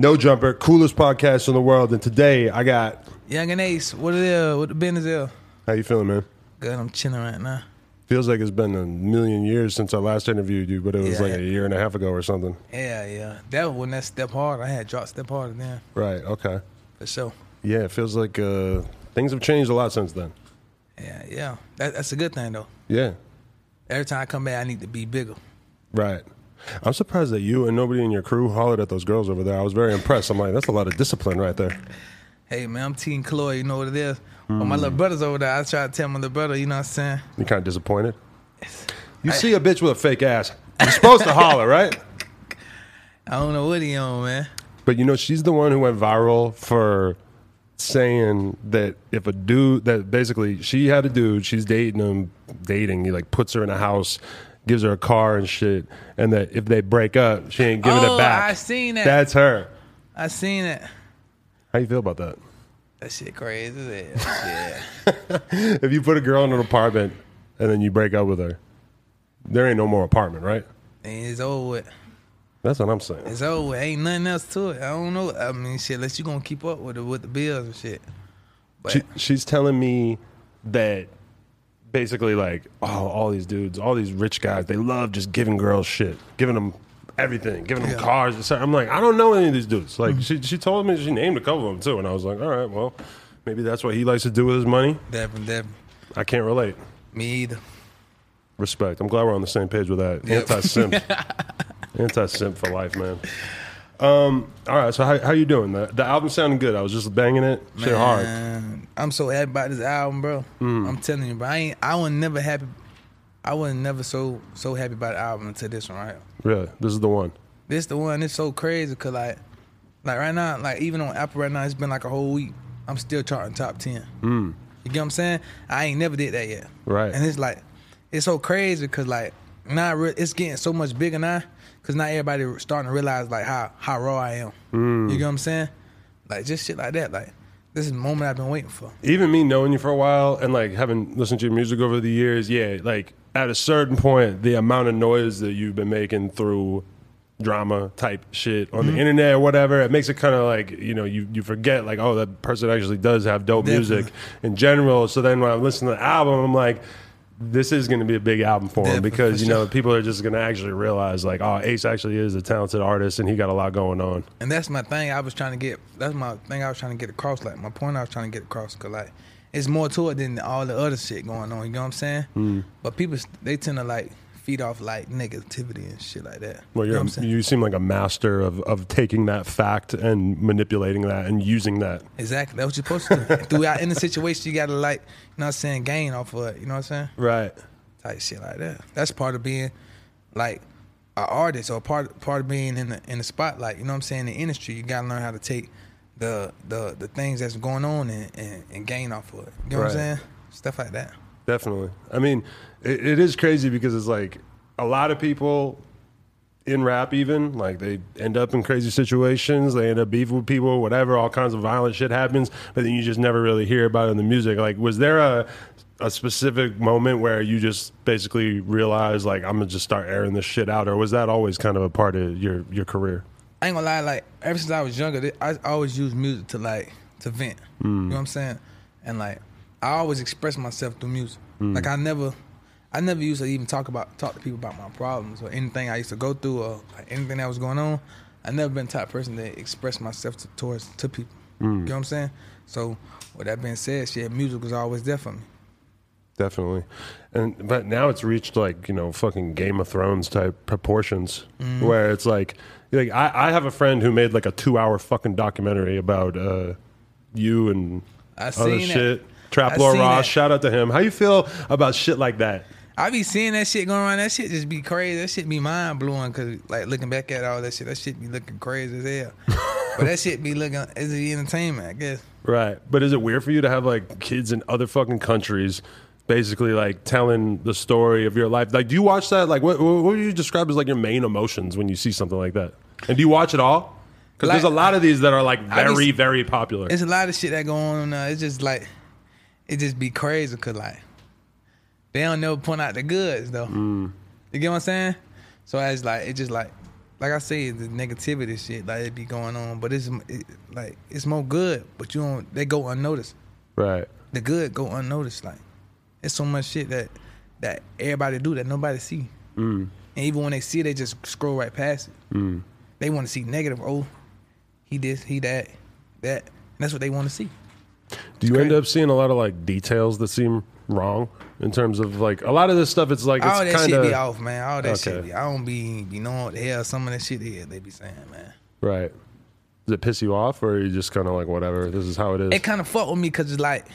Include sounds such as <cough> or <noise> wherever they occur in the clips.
No Jumper, coolest podcast in the world. And today I got. Yungeen Ace, what it is? What the is? How you feeling, man? Good, I'm chilling right now. Feels like it's been a million years since I last interviewed you, but it was Yeah. like a year and a half ago or something. Yeah, yeah. That was when that step hard. I had dropped step hard then, Right. Okay. for sure. Yeah, it feels like uh, things have changed a lot since then. Yeah, yeah. That, that's a good thing though. Yeah. Every time I come back, I need to be bigger. Right. I'm surprised that you and nobody in your crew hollered at those girls over there. I was very impressed. I'm like, that's a lot of discipline right there. Hey man, I'm Team Chloe. You know what it is. When Hmm. my little brother's over there, I try to tell my little brother. You know what I'm saying? You kind of disappointed. You see a bitch with a fake ass. You're supposed to holler, right? <laughs> I don't know what he on, man. But you know, she's the one who went viral for saying that if a dude that basically she had a dude, she's dating him, dating, he like puts her in a house, gives her a car and shit, and that if they break up, she ain't giving Oh, it back. I seen that. That's her. I seen it. How you feel about that? That shit crazy. Yeah. <laughs> If you put a girl in an apartment and then you break up with her, there ain't no more apartment, right? and it's over with. That's what I'm saying. It's over. with. Ain't nothing else to it. I don't know. I mean, shit. Unless you gonna keep up with it with the bills and shit. But She, she's telling me that basically like oh all these dudes all these rich guys they love just giving girls shit giving them everything giving them Yeah. Mm-hmm. cars and stuff. i'm like i don't know any of these dudes like she, she told me she named a couple of them too and i was like all right well maybe that's what he likes to do with his money definitely, definitely. i can't relate Me either. respect i'm glad we're on the same page with that Yep. anti-simp <laughs> anti-simp for life man um all right so how, how you doing the, the album sounding good i was just banging it shit hard Man, I'm so happy about this album, bro. Mm. I'm telling you, bro. I ain't. I was never happy. I was never so so happy about the album until this one, right? really this is the one This the one. It's so crazy, cause like, like right now, like even on Apple right now, it's been like a whole week. I'm still charting top ten. mm. You get what I'm saying? I ain't never did that yet. Right. And it's like, it's so crazy because like now it's getting so much bigger now because now everybody starting to realize like how how raw I am. Mm. You get what I'm saying? Like just shit like that. Like this is the moment I've been waiting for. even me knowing you for a while and like having listened to your music over the years, yeah, like at a certain point, the amount of noise that you've been making through drama type shit on Mm-hmm. the internet or whatever, it makes it kind of like you know you you forget like oh that person actually does have dope Definitely. music in general. So then when I listen to the album, I'm like. This is going to be a big album for him Definitely, because for you know people are just going to actually realize like oh Ace actually is a talented artist and he got a lot going on. And that's my thing. I was trying to get. That's my thing. I was trying to get across. Like my point. I was trying to get across. Cause like it's more to it than all the other shit going on. You know what I'm saying? Mm. But people they tend to like feed off like negativity and shit like that. Well, you know you seem like a master of, of taking that fact and manipulating that and using that. Exactly. That's what you're supposed to do. <laughs> Throughout in the situation, you gotta like, you know what I'm saying, gain off of it. You know what I'm saying? Right. Type shit like that. That's part of being like an artist or part part of being in the in the spotlight. You know what I'm saying? In the industry, you gotta learn how to take the the the things that's going on and, and, and gain off of it. You know what I'm saying? Stuff like that. Definitely. I mean, it, it is crazy because it's like a lot of people in rap, even like they end up in crazy situations. They end up beefing with people, whatever. All kinds of violent shit happens, but then you just never really hear about it in the music. Like, was there a a specific moment where you just basically realized, like, I'm gonna just start airing this shit out, or was that always kind of a part of your your career? I ain't gonna lie, like ever since I was younger, I always used music to like to vent. Hmm. You know what I'm saying? And like I always express myself through music. Like I never, I never used to even talk about talk to people about my problems or anything I used to go through or anything that was going on. I never been the type of person to express myself to, towards to people. Mm. You know what I'm saying? So with that being said, shit, music was always there for me. definitely. And but now it's reached like you know fucking Game of Thrones type proportions, Mm-hmm. where it's like like I, I have a friend who made like a two hour fucking documentary about uh, you and I other seen that. Trap Lore Ross, that. shout out to him. How you feel about shit like that? I be seeing that shit going around. That shit just be crazy. That shit be mind blowing. Cause like looking back at all that shit, that shit be looking crazy as hell. <laughs> but that shit be looking as the entertainment, I guess. Right. But is it weird for you to have like kids in other fucking countries basically like telling the story of your life? Like, do you watch that? Like, what, what would you describe as like your main emotions when you see something like that? And do you watch it all? Because Like- there's a lot of these that are like very, just- very popular. It's a lot of shit that go on. Uh, it's just like it just be crazy. Cause like they don't never point out the goods though. Mm. You get what I'm saying? So it's like it just like like I say the negativity shit like it be going on, but it's it, like it's more good, but you don't they go unnoticed. Right. The good go unnoticed. Like it's so much shit that that everybody do that nobody see. Mm. And even when they see it, they just scroll right past it. They want to see negative. Oh, he this, he that, that. And that's what they want to see. Do you end up seeing a lot of like details that seem wrong in terms of like a lot of this stuff? It's like it's All that kind shit be off, man. All that shit be. I don't be, be knowing what the hell some of that shit is. They be saying, man. right. Does it piss you off, or are you just kind of like whatever? This is how it is. It kind of fuck with me because it's like,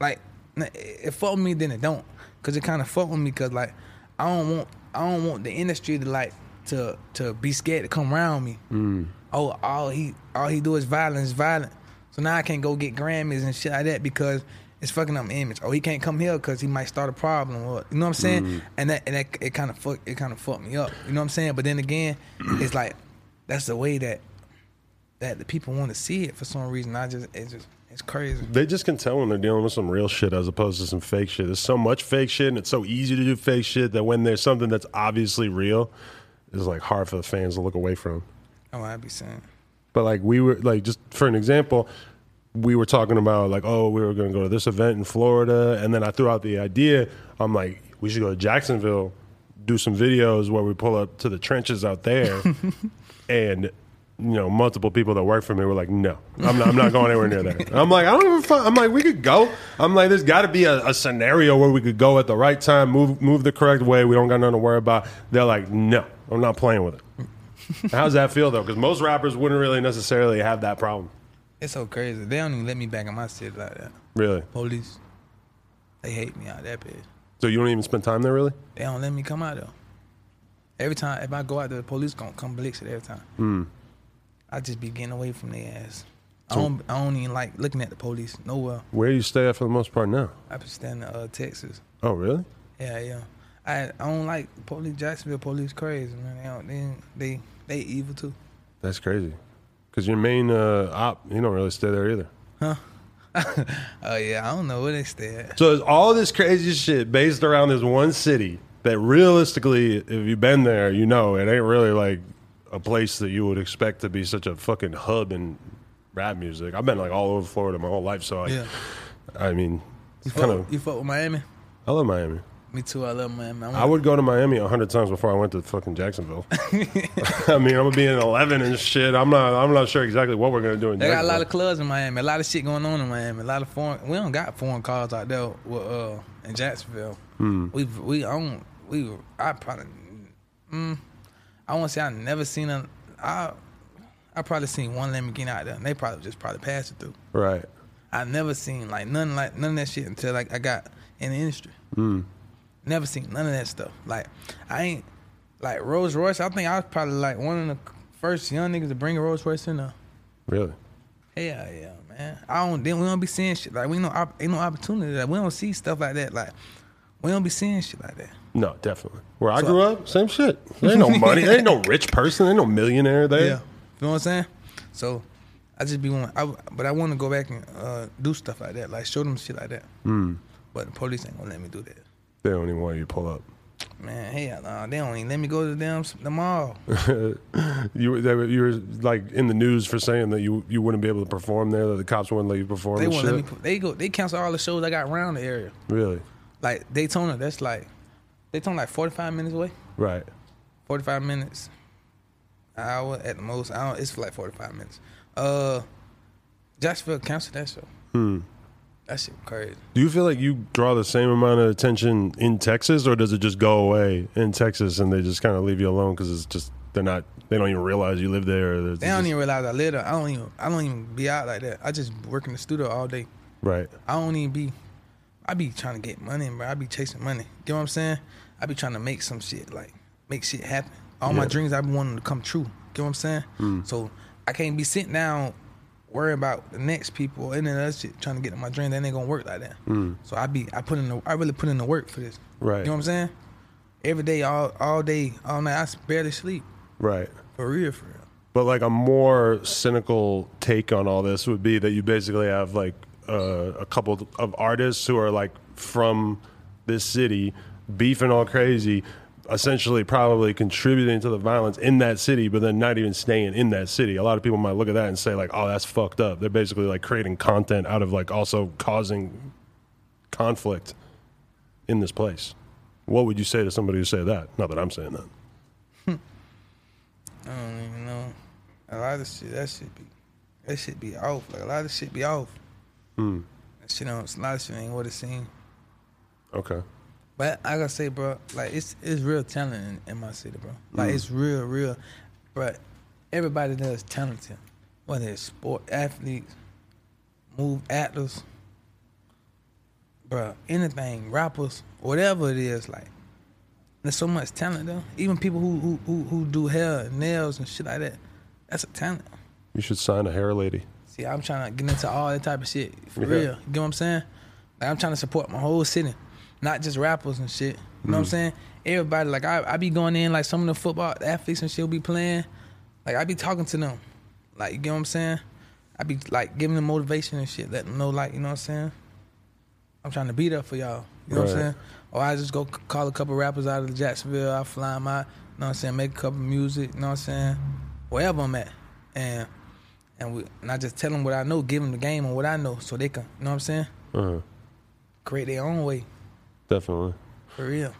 like it fuck with me, then it don't. Cause it kind of fuck with me because like I don't want, I don't want the industry to like to to be scared to come around me. Mm. Oh, all he all he do is violence, violent. So now I can't go get Grammys and shit like that because it's fucking up my image. Oh, he can't come here because he might start a problem. Or you know what I'm saying? Mm. And that and that it kind of fuck it kind of fucked me up. You know what I'm saying? But then again, <clears throat> it's like that's the way that that the people want to see it for some reason. I just it's just it's crazy. They just can tell when they're dealing with some real shit as opposed to some fake shit. There's so much fake shit, and it's so easy to do fake shit that when there's something that's obviously real, it's like hard for the fans to look away from. Oh, I'd be saying. But like we were like just for an example, we were talking about like oh we were going to go to this event in Florida, and then I threw out the idea. I'm like we should go to Jacksonville, do some videos where we pull up to the trenches out there, <laughs> and you know multiple people that work for me were like no, I'm not, I'm not going anywhere near there. I'm like I don't even. Fu-. I'm like we could go. I'm like there's got to be a, a scenario where we could go at the right time, move move the correct way. We don't got nothing to worry about. They're like no, I'm not playing with it. How's that feel though? Because most rappers wouldn't really necessarily have that problem. It's so crazy. They don't even let me back in my city like that. Really? Police, they hate me out that bitch. So you don't even spend time there, really? They don't let me come out though. Every time if I go out there, the police gonna come blitz it every time. Hmm. I just be getting away from their ass. I don't I don't even like looking at the police nowhere. Where do you stay at for the most part now? I be staying in uh, Texas. Oh, really? Yeah, yeah. I I don't like police. Jacksonville police crazy man. They don't, they they they evil too. That's crazy. Because your main uh, op, you don't really stay there either. Huh? <laughs> oh yeah, I don't know where they stay at. So is all this crazy shit based around this one city that realistically, if you've been there, you know it ain't really like a place that you would expect to be such a fucking hub in rap music. I've been like all over Florida my whole life, so like, Yeah. I mean, You it's fuck, kind of. you fuck with Miami? I love Miami. Me too. I love Miami. I would go to Miami a hundred times before I went to fucking Jacksonville. <laughs> I mean, I'm gonna be in eleven and shit. I'm not. I'm not sure exactly what we're gonna do in They got a Jacksonville. lot of clubs in Miami. A lot of shit going on in Miami. A lot of foreign. We don't got foreign cars out there with, uh, in Jacksonville. Hmm. We we own we. I probably. Mm, I want to say I never seen a. I I probably seen one Lamborghini out there. and They probably just probably passed it through. right. I never seen like none like none of that shit until like I got in the industry. Never seen none of that stuff. Like I ain't like Rolls Royce. I think I was probably like one of the first young niggas to bring a Rolls Royce in there. Really. Hell yeah, man. I don't. Then we don't be seeing shit like we op- Ain't no opportunity. Like we don't see stuff like that. Like we don't be seeing shit like that. No, definitely. Where I So- grew up, same shit. There ain't no money. There ain't no <laughs> rich person. There ain't no millionaire there. Yeah, you know what I'm saying. So I just be want. I, but I want to go back and uh, do stuff like that. Like show them shit like that. Hmm. But the police ain't gonna let me do that. They don't even want you to pull up. Man, hell nah. They don't even let me go to the damn the mall. <laughs> You were, they were, you were like in the news for saying that you you wouldn't be able to perform there. That the cops wouldn't let you perform. They and won't shit. let me. They go. They cancel all the shows I got around the area. Really. Like Daytona. That's like Daytona like 45 minutes away. Right. 45 minutes. hour at the most. I don't. It's like forty five minutes. Uh, Jacksonville canceled that show. Hmm. That shit crazy. Do you feel like you draw the same amount of attention in Texas, or does it just go away in Texas and they just kind of leave you alone because it's just they're not they don't even realize you live there. Or They don't even realize I live there. I don't even. I don't even be out like that. I just work in the studio all day. right. I don't even be. I be trying to get money, bro. I be chasing money. You know what I'm saying? I be trying to make some shit, like make shit happen. All my dreams, I be wanting to come true. You know what I'm saying? Hmm. So I can't be sitting down worrying about the next people and then other shit trying to get to my dream. That ain't gonna work like that. So I be, I put in, the, I really put in the work for this. Right. You know what I'm saying? Every day, all all day, all night. I barely sleep. Right. For real, for real. But like a more cynical take on all this would be that you basically have like uh, a couple of artists who are like from this city beefing all crazy, essentially probably contributing to the violence in that city, but then not even staying in that city. A lot of people might look at that and say like, "Oh, that's fucked up." They're basically like creating content out of like also causing conflict in this place. What would you say to somebody who say that? Not that I'm saying that. <laughs> I don't even know. A lot of shit, that shit be, that shit be off. Like a lot of shit be off. Hmm. That shit don't, a lot of shit ain't what it seems. Okay. But I gotta say, bro, like it's it's real talent in, in my city, bro. Like Mm. it's real, real. But everybody there is talented, whether it's sport athletes, move actors, bro, anything, rappers, whatever it is. Like there's so much talent though. Even people who who who, who do hair, and nails, and shit like that. That's a talent. You should sign a hair lady. See, I'm trying to get into all that type of shit for Yeah. real. You know what I'm saying? Like I'm trying to support my whole city, not just rappers and shit. You know what I'm Mm. saying? Everybody, like I, I be going in, like some of the football athletes and shit will be playing. Like I be talking to them, like you get what I'm saying? I be like giving them motivation and shit, letting them know, like you know what I'm saying? I'm trying to be there for y'all. You know what I'm saying? Or I just go call a couple rappers out of the Jacksonville. I fly them out. You know what I'm saying? Make a couple music. You know what I'm saying? Wherever I'm at, and and we and I just tell them what I know, give them the game on what I know, so they can. You know what I'm saying? Uh-huh. Create their own way Definitely. for real.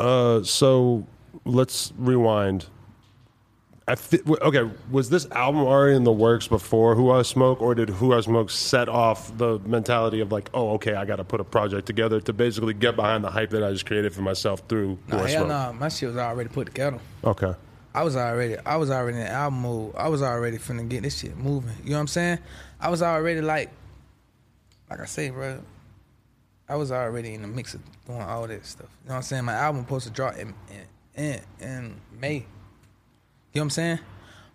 Uh, so let's rewind. I w- okay, was this album already in the works before Who I Smoke, or did Who I Smoke set off the mentality of like, oh, okay, I got to put a project together to basically get behind the hype that I just created for myself through Who Nah, I Smoke? nah, my shit was already put together. Okay, I was already, I was already in album mode. I was already finna get this shit moving. You know what I'm saying? I was already like, like I say, bro. I was already in the mix of doing all that stuff. You know what I'm saying? My album supposed to drop in in, in, in May. You know what I'm saying?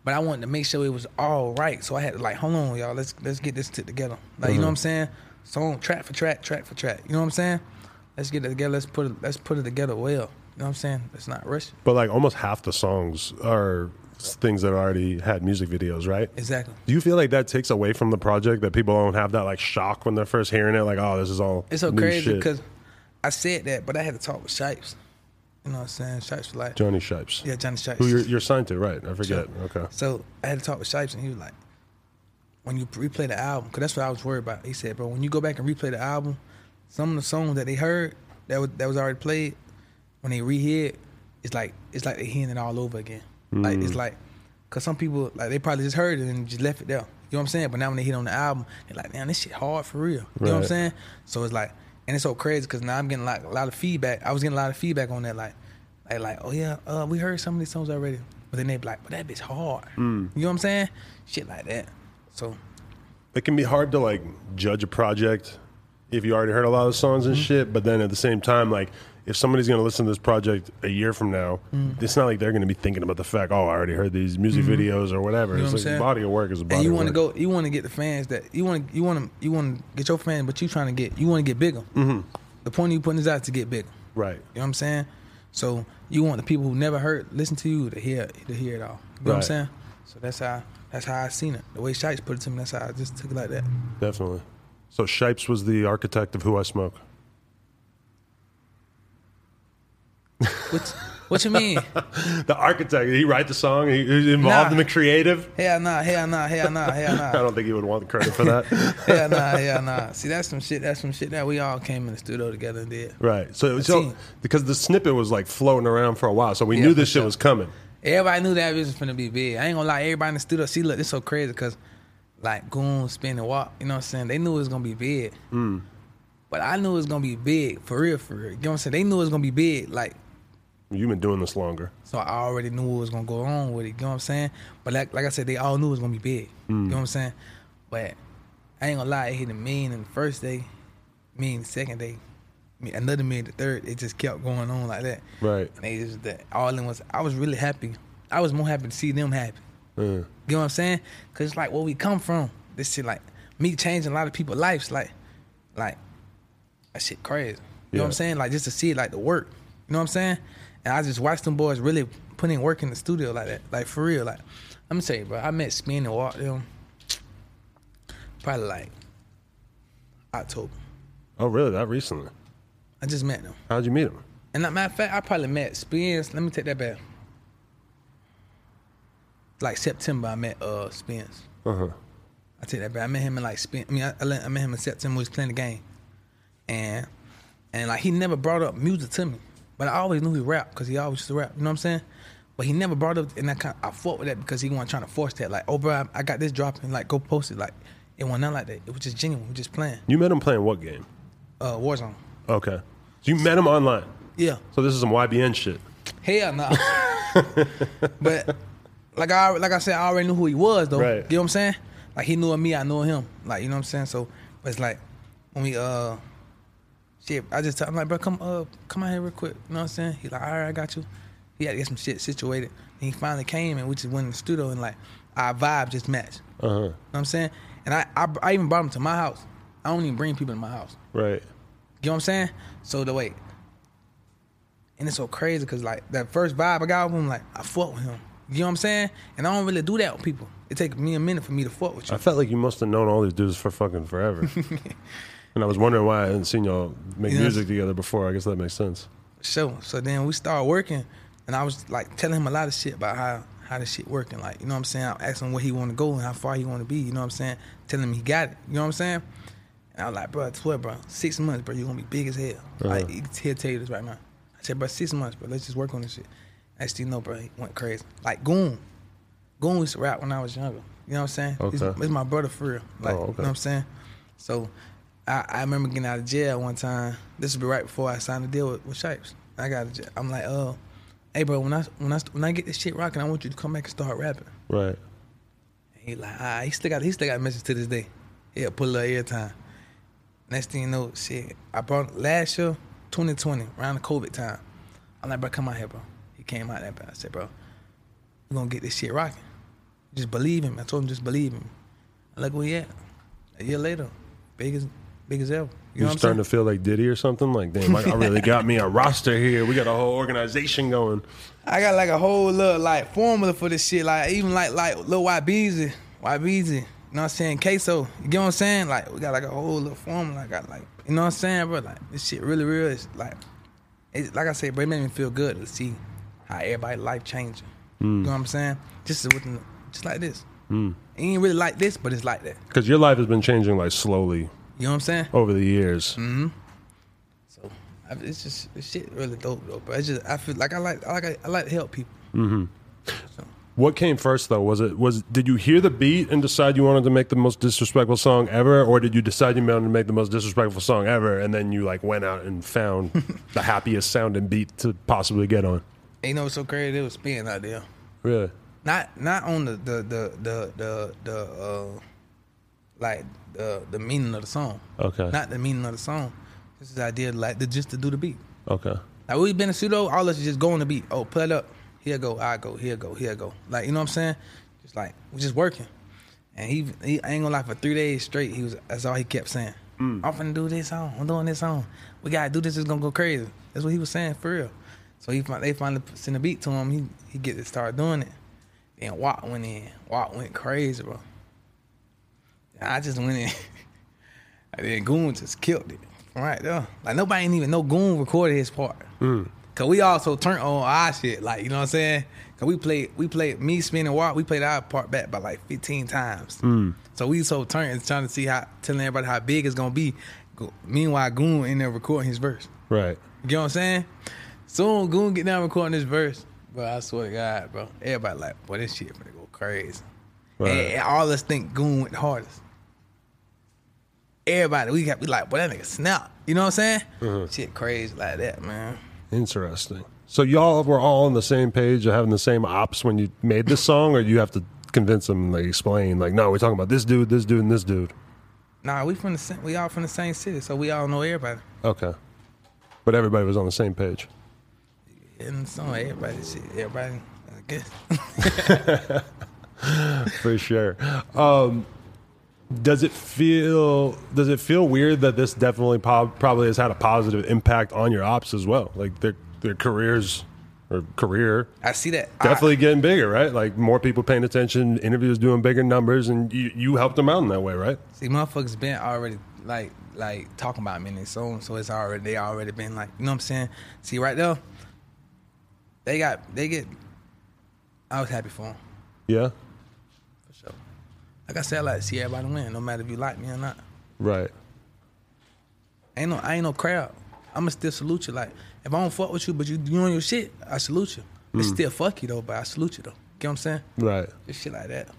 But I wanted to make sure it was all right, so I had to like, hold on, y'all, let's let's get this shit together. Like, you know what I'm mm-hmm. saying? Song track for track, track for track. You know what I'm saying? Let's get it together. Let's put it. Let's put it together well. You know what I'm saying? Let's not rush. but like almost half the songs are things that already had music videos, right? Exactly. Do you feel like that takes away from the project that people don't have that like shock when they're first hearing it? Like, oh, this is all It's so crazy shit. because I said that, but I had to talk with Shipes. You know what I'm saying? Shipes was like, Johnny Shipes, yeah, Johnny Shipes. who you're, you're signed to, right? I forget. Sure. Okay. So I had to talk with Shipes, and he was like, when you replay the album, because that's what I was worried about. He said, bro, when you go back and replay the album, some of the songs that they heard that was that was already played, when they rehear it, it's like it's like they're hearing it all over again. Like Mm. it's like, cause some people like they probably just heard it and just left it there. You know what I'm saying? But now when they hit on the album, they're like, man, this shit hard for real. You know what I'm saying? So it's like, and it's so crazy because now I'm getting like a lot of feedback. I was getting a lot of feedback on that, like, like, like, oh yeah, uh, we heard some of these songs already, but then they be like, but that bitch hard. Mm. You know what I'm saying? Shit like that. So it can be hard to like judge a project if you already heard a lot of songs Mm-hmm. and shit. But then at the same time, like if somebody's gonna listen to this project a year from now, Mm. it's not like they're gonna be thinking about the fact, oh, I already heard these music videos or whatever. Mm-hmm. You know it's what like body of work is a body and you want to go, you want to get the fans that you want to, you want to, you want to get your fans, but you trying to get, you want to get bigger. Mm-hmm. The point of you putting this out is to get bigger. right. You know what I'm saying? So you want the people who never heard listen to you to hear to hear it all. You know what I'm saying? So that's how that's how I seen it. The way Shipes put it to me, that's how I just took it like that. Definitely. So Shipes was the architect of Who I Smoke. What what you mean? <laughs> The architect. Did he write the song? He, was involved Nah. in the creative. hell nah, hell nah, hell nah, hell <laughs> nah. I don't think he would want the credit for that. <laughs> Hell nah, hell nah. See that's some shit, that's some shit that we all came in the studio together and did. right. So, so because the snippet was like floating around for a while, so we Yeah, knew this shit sure. was coming. Everybody knew that was finna be big. I ain't gonna lie, everybody in the studio, see, look, this so crazy because like Goon, Spin and Walk, you know what I'm saying? They knew it was gonna be big. Mm. But I knew it was gonna be big, for real, for real. You know what I'm saying? They knew it was gonna be big, like, You've been doing this longer. so I already knew what was gonna go on with it, you know what I'm saying? But like like I said, they all knew it was gonna be big. You know what I'm saying? But I ain't gonna lie, it hit a million in the first day, million the second day, another million the third. It just kept going on like that. Right. And they just that all in was I was really happy. I was more happy to see them happy. Uh, You know what I'm saying? Cause it's like where we come from. This shit like me changing a lot of people's lives. Like, like that shit crazy. You know what I'm saying? Like just to see it like the work. You know what I'm saying? And I just watched them boys really putting work in the studio like that. Like for real. Like I'm gonna tell you, bro. I met Spin and Walk them probably like October. oh, really? That recently? I just met them. How'd you meet them? And matter of fact, I probably met Spence. Let me take that back. Like September, I met uh Spence. Uh huh. I take that back. I met him in like Spence. I mean, I, I met him in September. We was playing the game, and and like he never brought up music to me, but I always knew he rap because he always used to rap. You know what I'm saying? But he never brought up, and I kind I fought with that because he wasn't trying to force that. Like, oh, bro, I, I got this dropping. Like, go post it. Like, it wasn't nothing like that. It was just genuine. We just playing. You met him playing what game? Uh, Warzone. Okay. So you met him online. Yeah. So this is some YBN shit. Hell no. <laughs> but like I like I said, I already knew who he was though. Right. You know what I'm saying? Like he knew of me, I knew him. Like you know what I'm saying. So, but it's like when we uh, shit. I just tell him like, bro, come up, come out here real quick. You know what I'm saying? He like, all right, I got you. He had to get some shit situated. And he finally came and we just went in the studio and like our vibe just matched. Uh huh. You know what I'm saying? And I, I I even brought him to my house. I don't even bring people to my house. Right. You know what I'm saying? So the way, and it's so crazy because like that first vibe I got with him, like I fought with him. You know what I'm saying? And I don't really do that with people. It takes me a minute for me to fuck with you. I felt like you must have known all these dudes for fucking forever. <laughs> and I was wondering why I hadn't seen y'all make Yeah. music together before. I guess that makes sense. So so then we started working, and I was like telling him a lot of shit about how how this shit working. Like you know what I'm saying? I'm asking him where he want to go and how far he want to be. You know what I'm saying? Telling him he got it. You know what I'm saying? And I was like, bro, I swear, bro, six months, bro, you gonna be big as hell. Uh-huh. Like he- he'll tell you this right now. I said, bro, six months, bro, let's just work on this shit. Next thing you know, bro, he went crazy. Like Goon, Goon used to rap when I was younger. You know what I'm saying? He's, Okay. he's my brother for real. Like, Oh, okay. you know what I'm saying? So I, I remember getting out of jail one time. This would be right before I signed a deal with, with Shipes. I got out jail. I'm like, oh, hey, bro, when I when I when I get this shit rocking, I want you to come back and start rapping. Right. And he like, ah, he still got he still got a message to this day. He'll pull up every time. Next thing you know, shit, I brought last year, 2020, around the COVID time. I'm like, bro, come out here, bro. He came out there, bro. I said, bro, we're gonna get this shit rocking. Just believe him. I told him just believe him. I look where he at. A year later, big as big as ever. You are starting to feel like Diddy or something? Like, damn, I, I really got me a <laughs> roster here. We got a whole organization going. I got like a whole little like formula for this shit. Like even like like little YBZ, YBZ. You know what I'm saying? Queso. You get what I'm saying? Like we got like a whole little formula. I got like you know what I'm saying, bro? Like this shit really real. It's like it, like I said, bro, it made me feel good to see how everybody life changing. You know what I'm saying? Just with just like this. Mm. It ain't really like this, but it's like that. Because your life has been changing like slowly You know what I'm saying? over the years. Mm-hmm. So I, it's just this shit really dope though. But it's just I feel like I like I like I like to help people. What came first though? Was it was did you hear the beat and decide you wanted to make the most disrespectful song ever, or did you decide you wanted to make the most disrespectful song ever, and then you like went out and found <laughs> the happiest sounding beat to possibly get on? Ain't no so crazy. They was spinning out there. Really? Not not on the the the the the, the uh like the the meaning of the song. Okay. Not the meaning of the song. This is the idea like the, just to do the beat. Okay. Like we been in pseudo, all of us just go on the beat. Oh, play it up. Here go, I go, here go, here go. Like you know what I'm saying? Just like we just working. And he, he I ain't gonna lie, for three days straight, he was that's all he kept saying. Mm. I'm finna do this song. I'm doing this song. We gotta do this. It's gonna go crazy. That's what he was saying for real. So he they finally sent a beat to him. He he get to start doing it. Then Watt went in. Watt went crazy, bro. I just went in. <laughs> and then Goon just killed it. Right there. Like nobody ain't even know Goon recorded his part. Hmm. Cause we also turned on our shit. Like, you know what I'm saying? Cause we played we played me, Spin and Watt, we played our part back by like 15 times. Hmm. So we so turned trying to see how telling everybody how big it's gonna be. Meanwhile, Goon in there recording his verse. Right. You know what I'm saying? Soon Goon get down recording his verse. Bro, I swear to God, bro. Everybody like, boy, this shit gonna go crazy. Right. And, and all us think Goon went the hardest. Everybody, we got we like, boy, that nigga snap. You know what I'm saying? Mm-hmm. Shit crazy like that, man. Interesting. So y'all were all on the same page, or having the same ops when you made this song, or you have to convince them, like explain, like, no, we're talking about this dude, this dude, and this dude. Nah, we from the same, we all from the same city, so we all know everybody. Okay. But everybody was on the same page. And so everybody, shit, everybody, I guess. <laughs> For sure. Um, does it feel does it feel weird that this definitely po- probably has had a positive impact on your ops as well? Like their their careers or career I see that. I- definitely getting bigger, right? Like more people paying attention, interviews doing bigger numbers, and you, you helped them out in that way, right? See, motherfuckers been already like like talking about me their song, so it's already they already been like, you know what I'm saying? See, right there, they got they get. I was happy for them Yeah. Like I said, I like to see everybody win, no matter if you like me or not. right. Ain't no I ain't no crowd. I'ma still salute you. Like if I don't fuck with you, but you you on your shit, I salute you. It's mm. still fuck you though, but I salute you though. You get what I'm saying? Right. Just shit like that.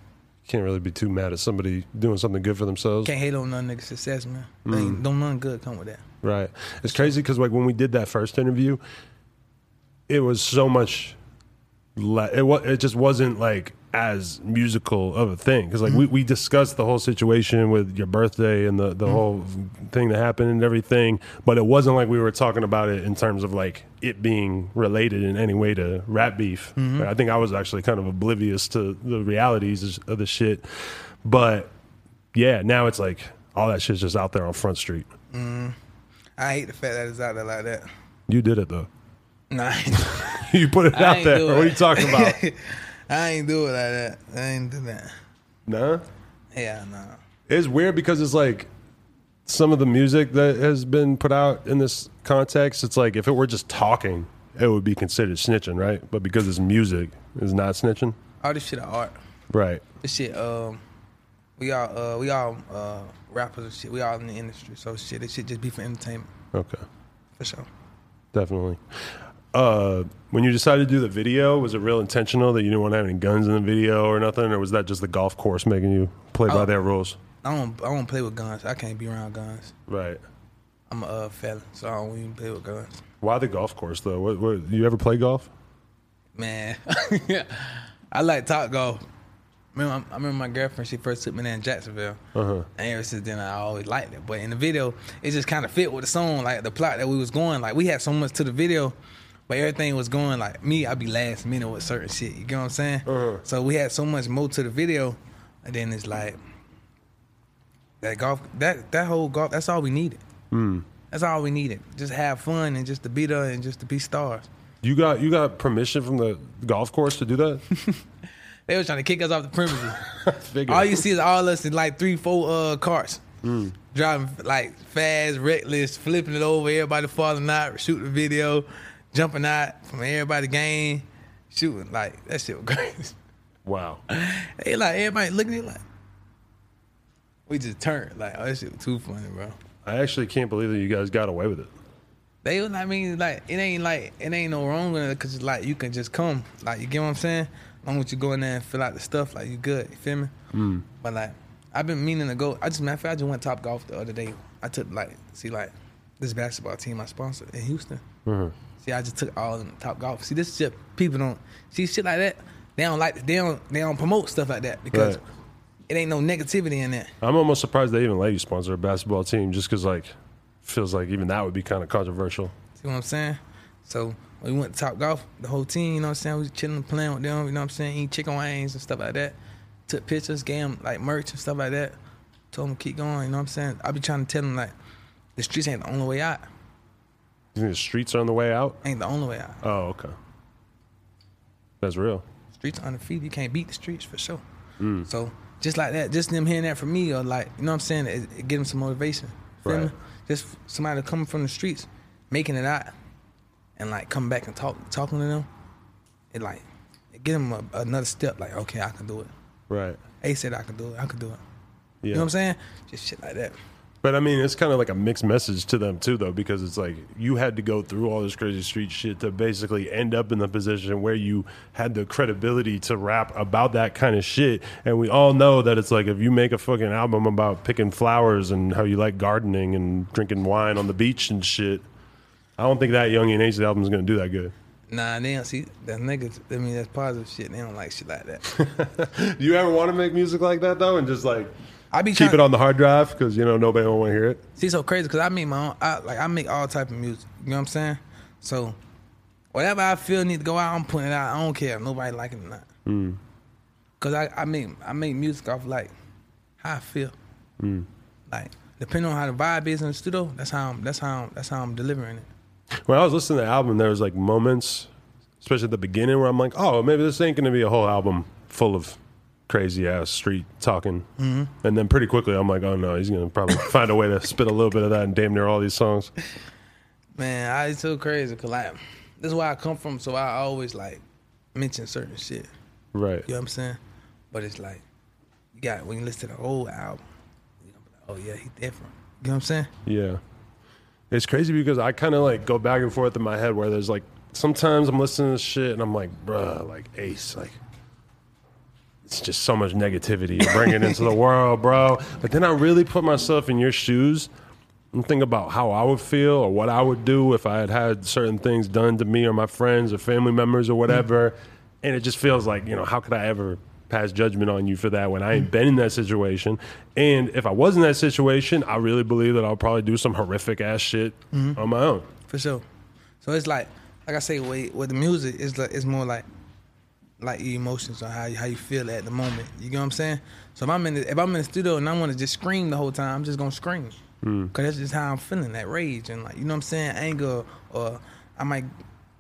Can't really be too mad at somebody doing something good for themselves. Can't hate on none nigga success, man. They Ain't, mm. don't nothing good come with that. Right. It's crazy because like when we did that first interview, it was so much. Le- it was. It just wasn't like as musical of a thing because like we, we discussed the whole situation with your birthday and the the whole thing that happened and everything, but it wasn't like we were talking about it in terms of like it being related in any way to rap beef. Mm-hmm. I think I was actually kind of oblivious to the realities of the shit, but yeah, now it's like all that shit's just out there on Front Street. Mm. I hate the fact that it's out there like that. You did it though. Nah, <laughs> You put it I out there. What are you talking about? <laughs> I ain't do it like that. I ain't do that. nah. Yeah, no. It's weird because it's like some of the music that has been put out in this context. It's like if it were just talking, it would be considered snitching, right? But because it's music, it's not snitching, All this shit are art. right? This shit, um, we all, uh, we all, uh, rappers and shit. We all in the industry, so shit, this shit just be for entertainment, Okay, for sure. definitely. Uh, when you decided to do the video, was it real intentional that you didn't want to have any guns in the video or nothing, or was that just the golf course making you play by Oh. their rules? I don't, I don't play with guns. I can't be around guns. Right. I'm a uh, felon, so I don't even play with guns. Why the golf course though? What, what, you ever play golf? Man, <laughs> I like top golf. Remember, I remember my girlfriend. She first took me there in Jacksonville, Uh-huh. and ever since then I always liked it. But in the video, it just kind of fit with the song, like the plot that we was going. Like we had so much to the video, but everything was going like me. I'd be last minute with certain shit. You get what I'm saying? Uh-huh. So we had so much more to the video, and then it's like that golf. That that whole golf. That's all we needed. That's all we needed. Just have fun and just to be there and just to be stars. You got you got permission from the golf course to do that? <laughs> They was trying to kick us off the premises. <laughs> All you see is all us in like three, four uh carts. Driving like fast, reckless, flipping it over, everybody falling out, shooting video, jumping out from everybody game, shooting like that shit was <laughs> crazy. Wow. they like everybody looking at it like we just turned like oh that shit was too funny, bro. I actually can't believe that you guys got away with it. They was I mean like it ain't like it ain't no wrong with it because like you can just come like you get what I'm saying. As long as you go in there and fill out the stuff like you good, you feel me? Hmm. But like I've been meaning to go. I just matter of fact I just went top golf the other day. I took like see like this basketball team I sponsored in Houston. Uh-huh. See I just took all them top golf. See this shit people don't see shit like that. They don't like they don't they don't promote stuff like that because Right. it ain't no negativity in that. I'm almost surprised they even let you sponsor a basketball team just because, like, feels like even that would be kind of controversial. See what I'm saying? So we went to Top Golf, the whole team, you know what I'm saying? We was chilling, playing with them, you know what I'm saying? Eating chicken wings and stuff like that. Took pictures, gave them like merch and stuff like that. Told them keep going, you know what I'm saying? I be trying to tell them like, the streets ain't the only way out. You think the streets are on the way out? Ain't the only way out. Oh, okay. That's real. Streets are undefeated. You can't beat the streets for sure. Mm. So just like that, just them hearing that from me or like, you know what I'm saying? It, it give them some motivation. Feel Right. me? Just somebody coming from the streets, making it out, and like coming back and talk, talking to them. It like, it give them a, another step. Like, okay, I can do it. Right. A said I can do it. I can do it. Yeah. You know what I'm saying? Just shit like that. But I mean, it's kind of like a mixed message to them too, though, because it's like you had to go through all this crazy street shit to basically end up in the position where you had the credibility to rap about that kind of shit. And we all know that it's like if you make a fucking album about picking flowers and how you like gardening and drinking wine on the beach and shit, I don't think that Yungeen Ace album is gonna do that good. Nah, they don't see that niggas. I mean, that's positive shit. They don't like shit like that. Do <laughs> you ever want to make music like that though, and just like I be keep trying, it on the hard drive because you know nobody will want to hear it? See, so crazy because I make my own. I, like I make all type of music. You know what I'm saying? So whatever I feel need to go out, I'm putting it out. I don't care if nobody like it or not. Hmm. Cause I, I make I make music off like how I feel. Hmm. Like depending on how the vibe is in the studio, that's how I'm that's how I'm, that's how I'm delivering it. When I was listening to the album, there was like moments, especially at the beginning, where I'm like, oh, maybe this ain't gonna be a whole album full of crazy ass street talking. Mm-hmm. And then pretty quickly, I'm like, oh no, he's gonna probably <laughs> find a way to spit a little bit of that in damn near all these songs. Man, I it's so crazy because like this is where I come from, so I always like mention certain shit. Right. You know what I'm saying? But it's like you got when you listen to the whole album, you gonna like, oh yeah, he different. You know what I'm saying? Yeah. It's crazy because I kind of like go back and forth in my head where there's like sometimes I'm listening to shit and I'm like, bruh, like Ace, like it's just so much negativity you're bringing into the world, bro. But then I really put myself in your shoes and think about how I would feel or what I would do if I had had certain things done to me or my friends or family members or whatever. And it just feels like, you know, how could I ever pass judgment on you for that when I ain't been in that situation? And if I was in that situation, I really believe that I'll probably do some horrific ass shit mm-hmm. on my own. For sure. So it's like, like I say, with, with the music, it's like it's more like, like your emotions or how you, how you feel at the moment. You get what I'm saying? So if I'm in the, if I'm in the studio and I want to just scream the whole time, I'm just gonna scream, hmm. cause that's just how I'm feeling that rage and like you know what I'm saying, anger or I might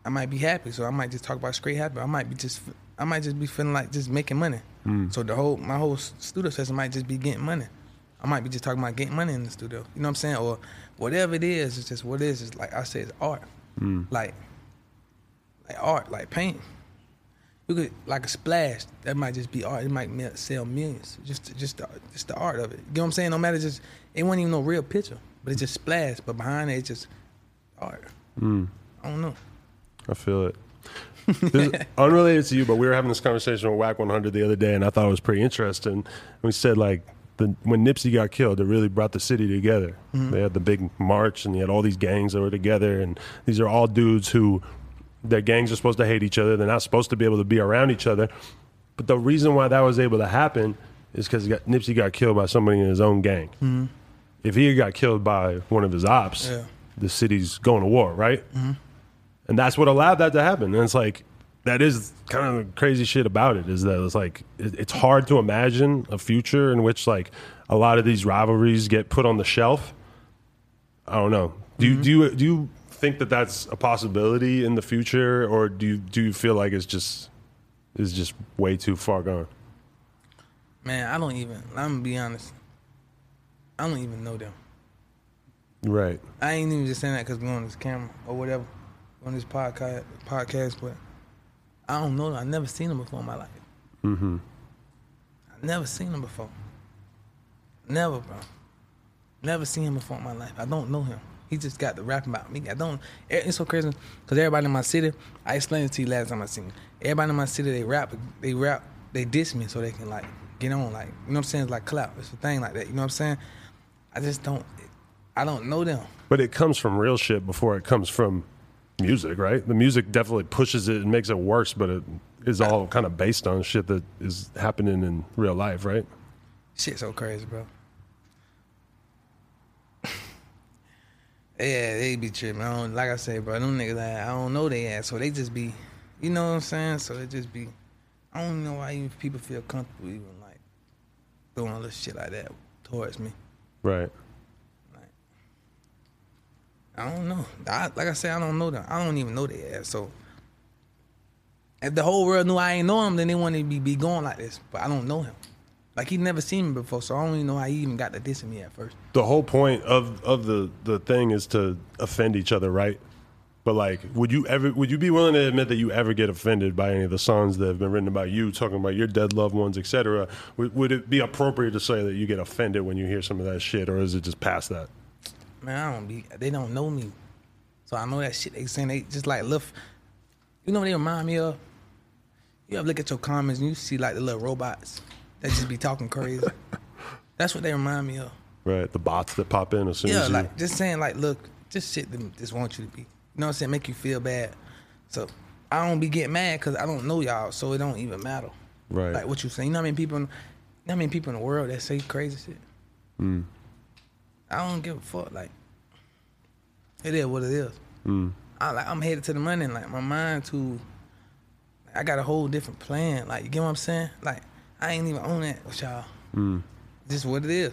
I might be happy, so I might just talk about straight happy. I might be just I might just be feeling like just making money. Hmm. So the whole my whole studio session might just be getting money. I might be just talking about getting money in the studio. You know what I'm saying? Or whatever it is, it's just what it is. It's like I say, it's art. Hmm. Like like art, like paint. You could like a splash. That might just be art. It might sell millions. Just just the, just the art of it. You know what I'm saying? No matter just it wasn't even no real picture, but it just splash. But behind it, it's just art. Mm. I don't know. I feel it. <laughs> Unrelated to you, but we were having this conversation with Wack 100 the other day, and I thought it was pretty interesting. We said like the, when Nipsey got killed, it really brought the city together. Mm-hmm. They had the big march, and they had all these gangs that were together, and these are all dudes who their gangs are supposed to hate each other. They're not supposed to be able to be around each other. But the reason why that was able to happen is because Nipsey got killed by somebody in his own gang. Mm-hmm. If he got killed by one of his ops, Yeah. the city's going to war, right? Mm-hmm. and that's what allowed that to happen. And it's like that is kind of the crazy shit about it is that it's like it's hard to imagine a future in which like a lot of these rivalries get put on the shelf. I don't know. Do you mm-hmm. do you do you think that that's a possibility in the future, or do you do you feel like it's just is just way too far gone? Man, I don't even. I'm gonna be honest. I don't even know them. Right. I ain't even just saying that because we're on this camera or whatever, on this podcast. Podcast, but I don't know them. I never seen them before in my life. Mm-hmm. I never seen him before. Never, bro. Never seen him before in my life. I don't know him. He just got the rap about me. I don't. It's so crazy because everybody in my city. I explained it to you last time I seen. Everybody in my city, they rap. They rap. They diss me so they can like get on. Like you know what I'm saying? It's like clout. It's a thing like that. You know what I'm saying? I just don't. I don't know them. But it comes from real shit before it comes from music, right? The music definitely pushes it and makes it worse, but it is all kind of based on shit that is happening in real life, right? Shit so crazy, bro. Yeah, they be tripping. I don't, like I say, bro, them niggas, like, I don't know they ass, so they just be, you know what I'm saying? So they just be, I don't know why even people feel comfortable even like doing all this shit like that towards me. Right. Like, I don't know. I, like I said, I don't know them. I don't even know their ass. So if the whole world knew I ain't know him, then they wouldn't be be going like this. But I don't know him. Like he'd never seen me before, so I don't even know how he even got to dissing me at first. The whole point of of the the thing is to offend each other, right? But like, would you ever? Would you be willing to admit that you ever get offended by any of the songs that have been written about you, talking about your dead loved ones, etc.? Would, would it be appropriate to say that you get offended when you hear some of that shit, or is it just past that? Man, I don't be. They don't know me, so I know that shit they saying. They just like look. You know what they remind me of? You ever look at your comments and you see like the little robots that just be talking crazy. <laughs> That's what they remind me of. Right, the bots that pop in as soon Yeah, as you. like just saying like, look, just shit them just want you to be. You know what I'm saying? Make you feel bad. So I don't be getting mad because I don't know y'all, so it don't even matter. Right. Like what you saying. You know how many people? In, you know how many people in the world that say crazy shit? Mm. I don't give a fuck. Like it is what it is. Mm. I like I'm headed to the money. and, Like my mind too. I got a whole different plan. Like you get what I'm saying? Like I ain't even on that with y'all. Mm. Just what it is.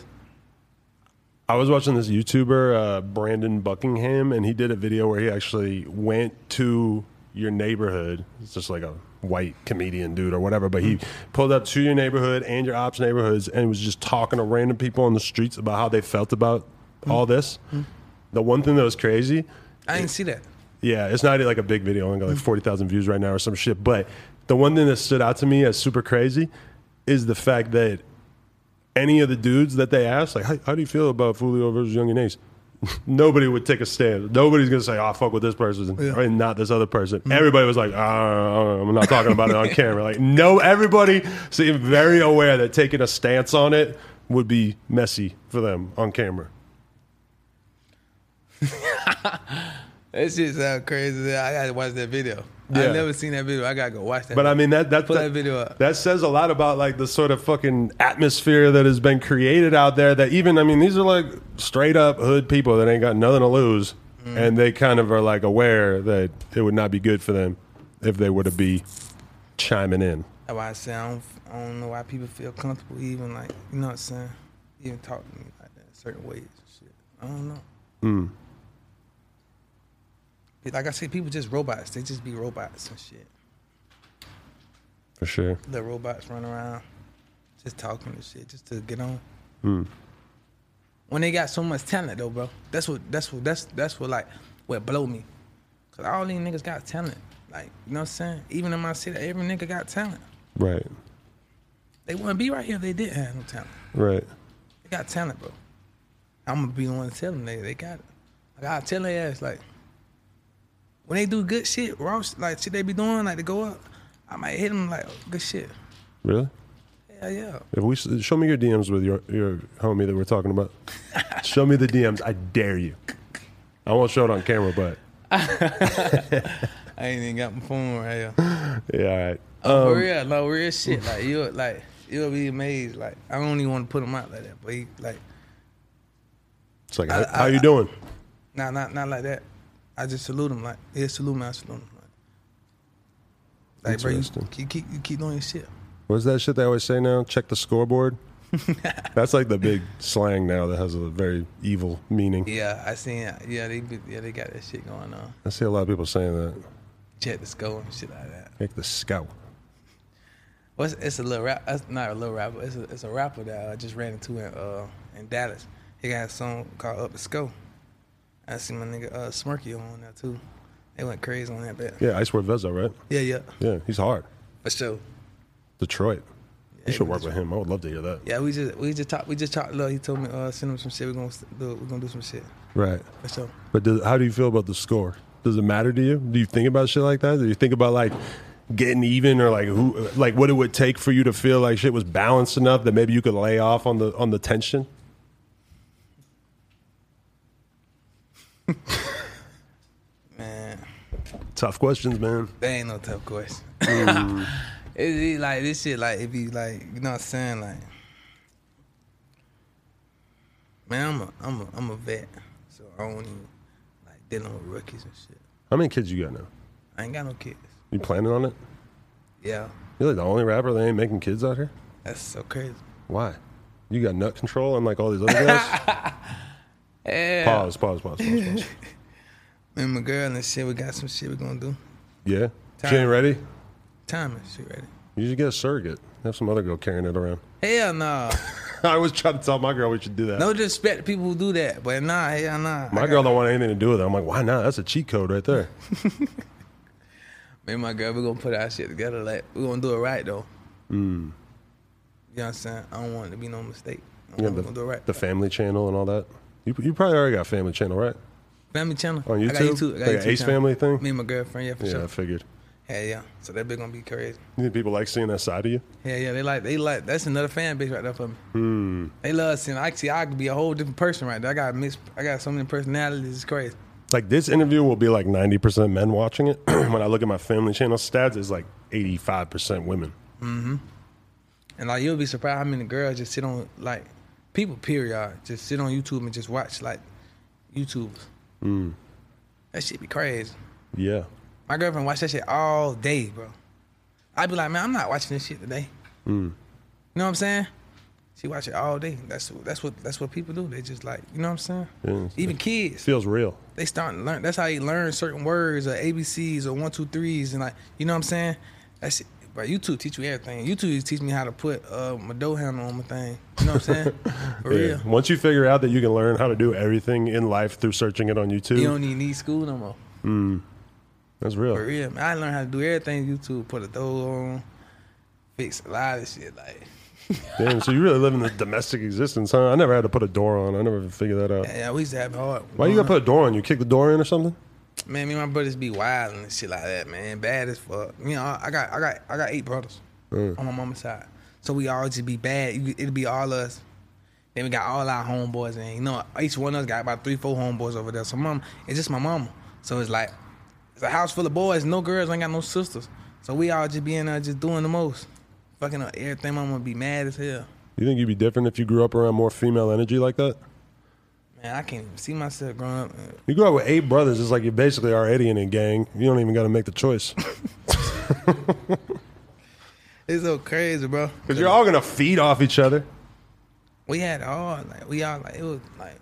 I was watching this YouTuber, uh, Brandon Buckingham, and he did a video where he actually went to your neighborhood. It's just like a white comedian dude or whatever, but he pulled up to your neighborhood and your ops neighborhoods and was just talking to random people on the streets about how they felt about all this. The one thing that was crazy I didn't see that. yeah, it's not like a big video. Only got like forty thousand views right now or some shit. But the one thing that stood out to me as super crazy is the fact that any of the dudes that they asked, like, how, how do you feel about Foolio versus Yungeen Ace? <laughs> Nobody would take a stand. Nobody's gonna say, "Oh, fuck with this person," Yeah. and not this other person. Mm-hmm. Everybody was like, oh, "I'm not talking about it on camera." Like, no, everybody seemed very aware that taking a stance on it would be messy for them on camera. <laughs> That shit sound crazy. I gotta watch that video. Yeah. I never seen that video. I gotta go watch that. But I mean that that Put that, that video up. that says a lot about like the sort of fucking atmosphere that has been created out there. That even I mean these are like straight up hood people that ain't got nothing to lose, Mm. and they kind of are like aware that it would not be good for them if they were to be chiming in. That's why I say I don't, I don't know why people feel comfortable even like you know what I'm saying, even talking to me like that certain ways and shit. I don't know. Mm. Like I said, people just robots. They just be robots and shit. For sure. Little robots run around, just talking and shit, just to get on. Mm. When they got so much talent though, bro. That's what that's what that's that's what like what blow me. Cause all these niggas got talent. Like, you know what I'm saying? Even in my city, every nigga got talent. Right. They wouldn't be right here if they didn't have no talent. Right. They got talent, bro. I'm gonna be the one to tell them they they got it. I gotta tell their ass like when they do good shit, raw sh- like shit they be doing, like to go up, I might hit them like good shit. Really? Yeah, yeah. If we s- show me your DMs with your your homie that we're talking about, show me the DMs. I dare you. I won't show it on camera, but <laughs> I ain't even got my phone right here. yeah, all right. Oh, Um, for real, no real shit. Like you, like you'll be amazed. Like I don't even want to put him out like that, but he like It's like, I- how, how you doing? not not not like that. I just salute him like yeah, salute me, I salute him. Like, like bro, you keep, keep you keep doing your shit. What's that shit they always say now? Check the scoreboard. <laughs> That's like the big slang now that has a very evil meaning. Yeah, I seen. Yeah, they yeah they got that shit going on. I see a lot of people saying that. Check the score and shit like that. Check the scout. What's it's a little rap? It's not a little rapper. It's a it's a rapper that I just ran into in uh in Dallas. He got a song called Up the Score. I see my nigga uh, Smirky on that too. They went crazy on that bit. Yeah, Icewear Vezzo, right? Yeah, yeah, Yeah, he's hard. for sure. Detroit. You should work was- with him. I would love to hear that. Yeah, we just we just talked we just talked. Look, he told me uh send him some shit. We're gonna do we're gonna do some shit Right. for sure. But does, how do you feel about the score? Does it matter to you? Do you think about shit like that? Do you think about like getting even or like who like what it would take for you to feel like shit was balanced enough that maybe you could lay off on the on the tension? Man, Tough questions, man. They ain't no tough question. Mm. <laughs> It, like this shit like if you like you know what I'm saying like. Man, I'm a I'm a I'm a vet, so I don't even like dealing with rookies and shit. How many kids you got now? I ain't got no kids. You planning on it? Yeah, You're like the only rapper that ain't making kids out here? that's so crazy. Why? You got nut control unlike all these other guys? <laughs> Yeah. pause, pause, pause, pause, pause. <laughs> Me and my girl and shit, we got some shit we're gonna do. Yeah? She Time. ain't ready? Time and shit ready. You should get a surrogate. Have some other girl carrying it around. Hell no. <laughs> I always try to tell my girl we should do that. No disrespect to people who do that, but nah, yeah, nah. my girl don't want anything to do with it. I'm like, why not? That's a cheat code right there. <laughs> Me and my girl, we're gonna put our shit together. Like we're gonna do it right though. Mm. You know what I'm saying? I don't want it to be no mistake. You we're gonna do it the, right. the Family Channel and all that. You, you probably already got Family Channel, right? Family channel On I got YouTube? YouTube. I got Like YouTube Ace channel. Family thing? Me and my girlfriend, yeah, for yeah, I figured. Yeah, yeah. So that bitch gonna be crazy. You think people like seeing that side of you? Yeah, yeah. They like, they like. That's another fan base right there for me. Hmm. They love seeing. Actually, I could be a whole different person right there. I got mixed. I got so many personalities. It's crazy. Like this interview will be like 90% men watching it. <clears throat> when I look at my Family Channel stats, it's like 85% women. Mm-hmm. And like you'll be surprised how many girls just sit on like people period just sit on YouTube and just watch like YouTubers. Hmm. That shit be crazy. Yeah. My girlfriend watch that shit all day, bro. I'd be like, man, I'm not watching this shit today. Hmm. You know what I'm saying? She watch it all day. That's that's what that's what people do. They just like, you know what I'm saying? Yeah. Even kids, Feels real. they start to learn. That's how you learn certain words or ABCs or one two threes and like, you know what I'm saying? That's it. But YouTube teach you everything. YouTube teach me how to put uh, my dough handle on my thing. You know what I'm saying? <laughs> For Yeah. real. Once you figure out that you can learn how to do everything in life through searching it on YouTube, You don't even need school no more. that's real. For real, man. I learned how to do everything YouTube. Put a dough on, fix a lot of shit. Like, <laughs> Damn, so you really live in the domestic existence, huh? I never had to put a door on. I never figured that out. yeah, yeah, we used to have it hard. Why you gotta put a door on? You kick the door in or something? Man, me and my brothers be wild and shit like that, man. Bad as fuck. You know, I got, I got, I got eight brothers mm. on my mama's side, so we all just be bad. It'll be all us. Then we got all our homeboys, and you know, each one of us got about three, four homeboys over there. So mom, it's just my mama. So it's like it's a house full of boys, no girls, ain't got no sisters. So we all just be in there just doing the most, fucking up everything. Mama be mad as hell. You think you'd be different if you grew up around more female energy like that? Man, I can't even see myself growing up. You grew up with eight brothers. It's like you basically are already in a gang. You don't even got to make the choice <laughs> <laughs> It's so crazy, bro. because you're all gonna feed off each other. We had all like we all like it was like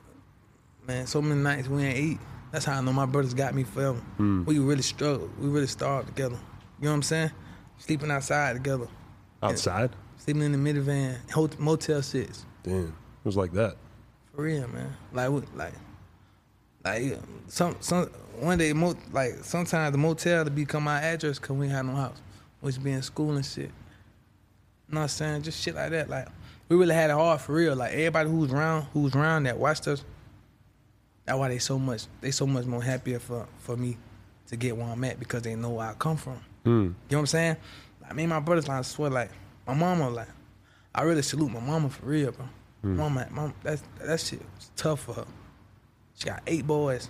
man, so many nights we ain't eat. That's how I know my brothers got me forever. Hmm. We really struggled. We really starved together. You know what I'm saying? Sleeping outside together. Outside, Sleeping in the minivan, hot- motel six. damn, it was like that. For real, man. Like we like like some some one day mo- like sometimes the motel to become our address cause we had no house. We used to be in school and shit. You know what I'm saying? Just shit like that. Like we really had it hard for real. Like everybody who's around who's around that watched us, that's why they so much they so much more happier for, for me to get where I'm at because they know where I come from. Hmm. You know what I'm saying? Like me and my brothers, like, I swear, like my mama, like I really salute my mama for real, bro. Mm. Mama, mom, that that shit was tough for her. She got eight boys,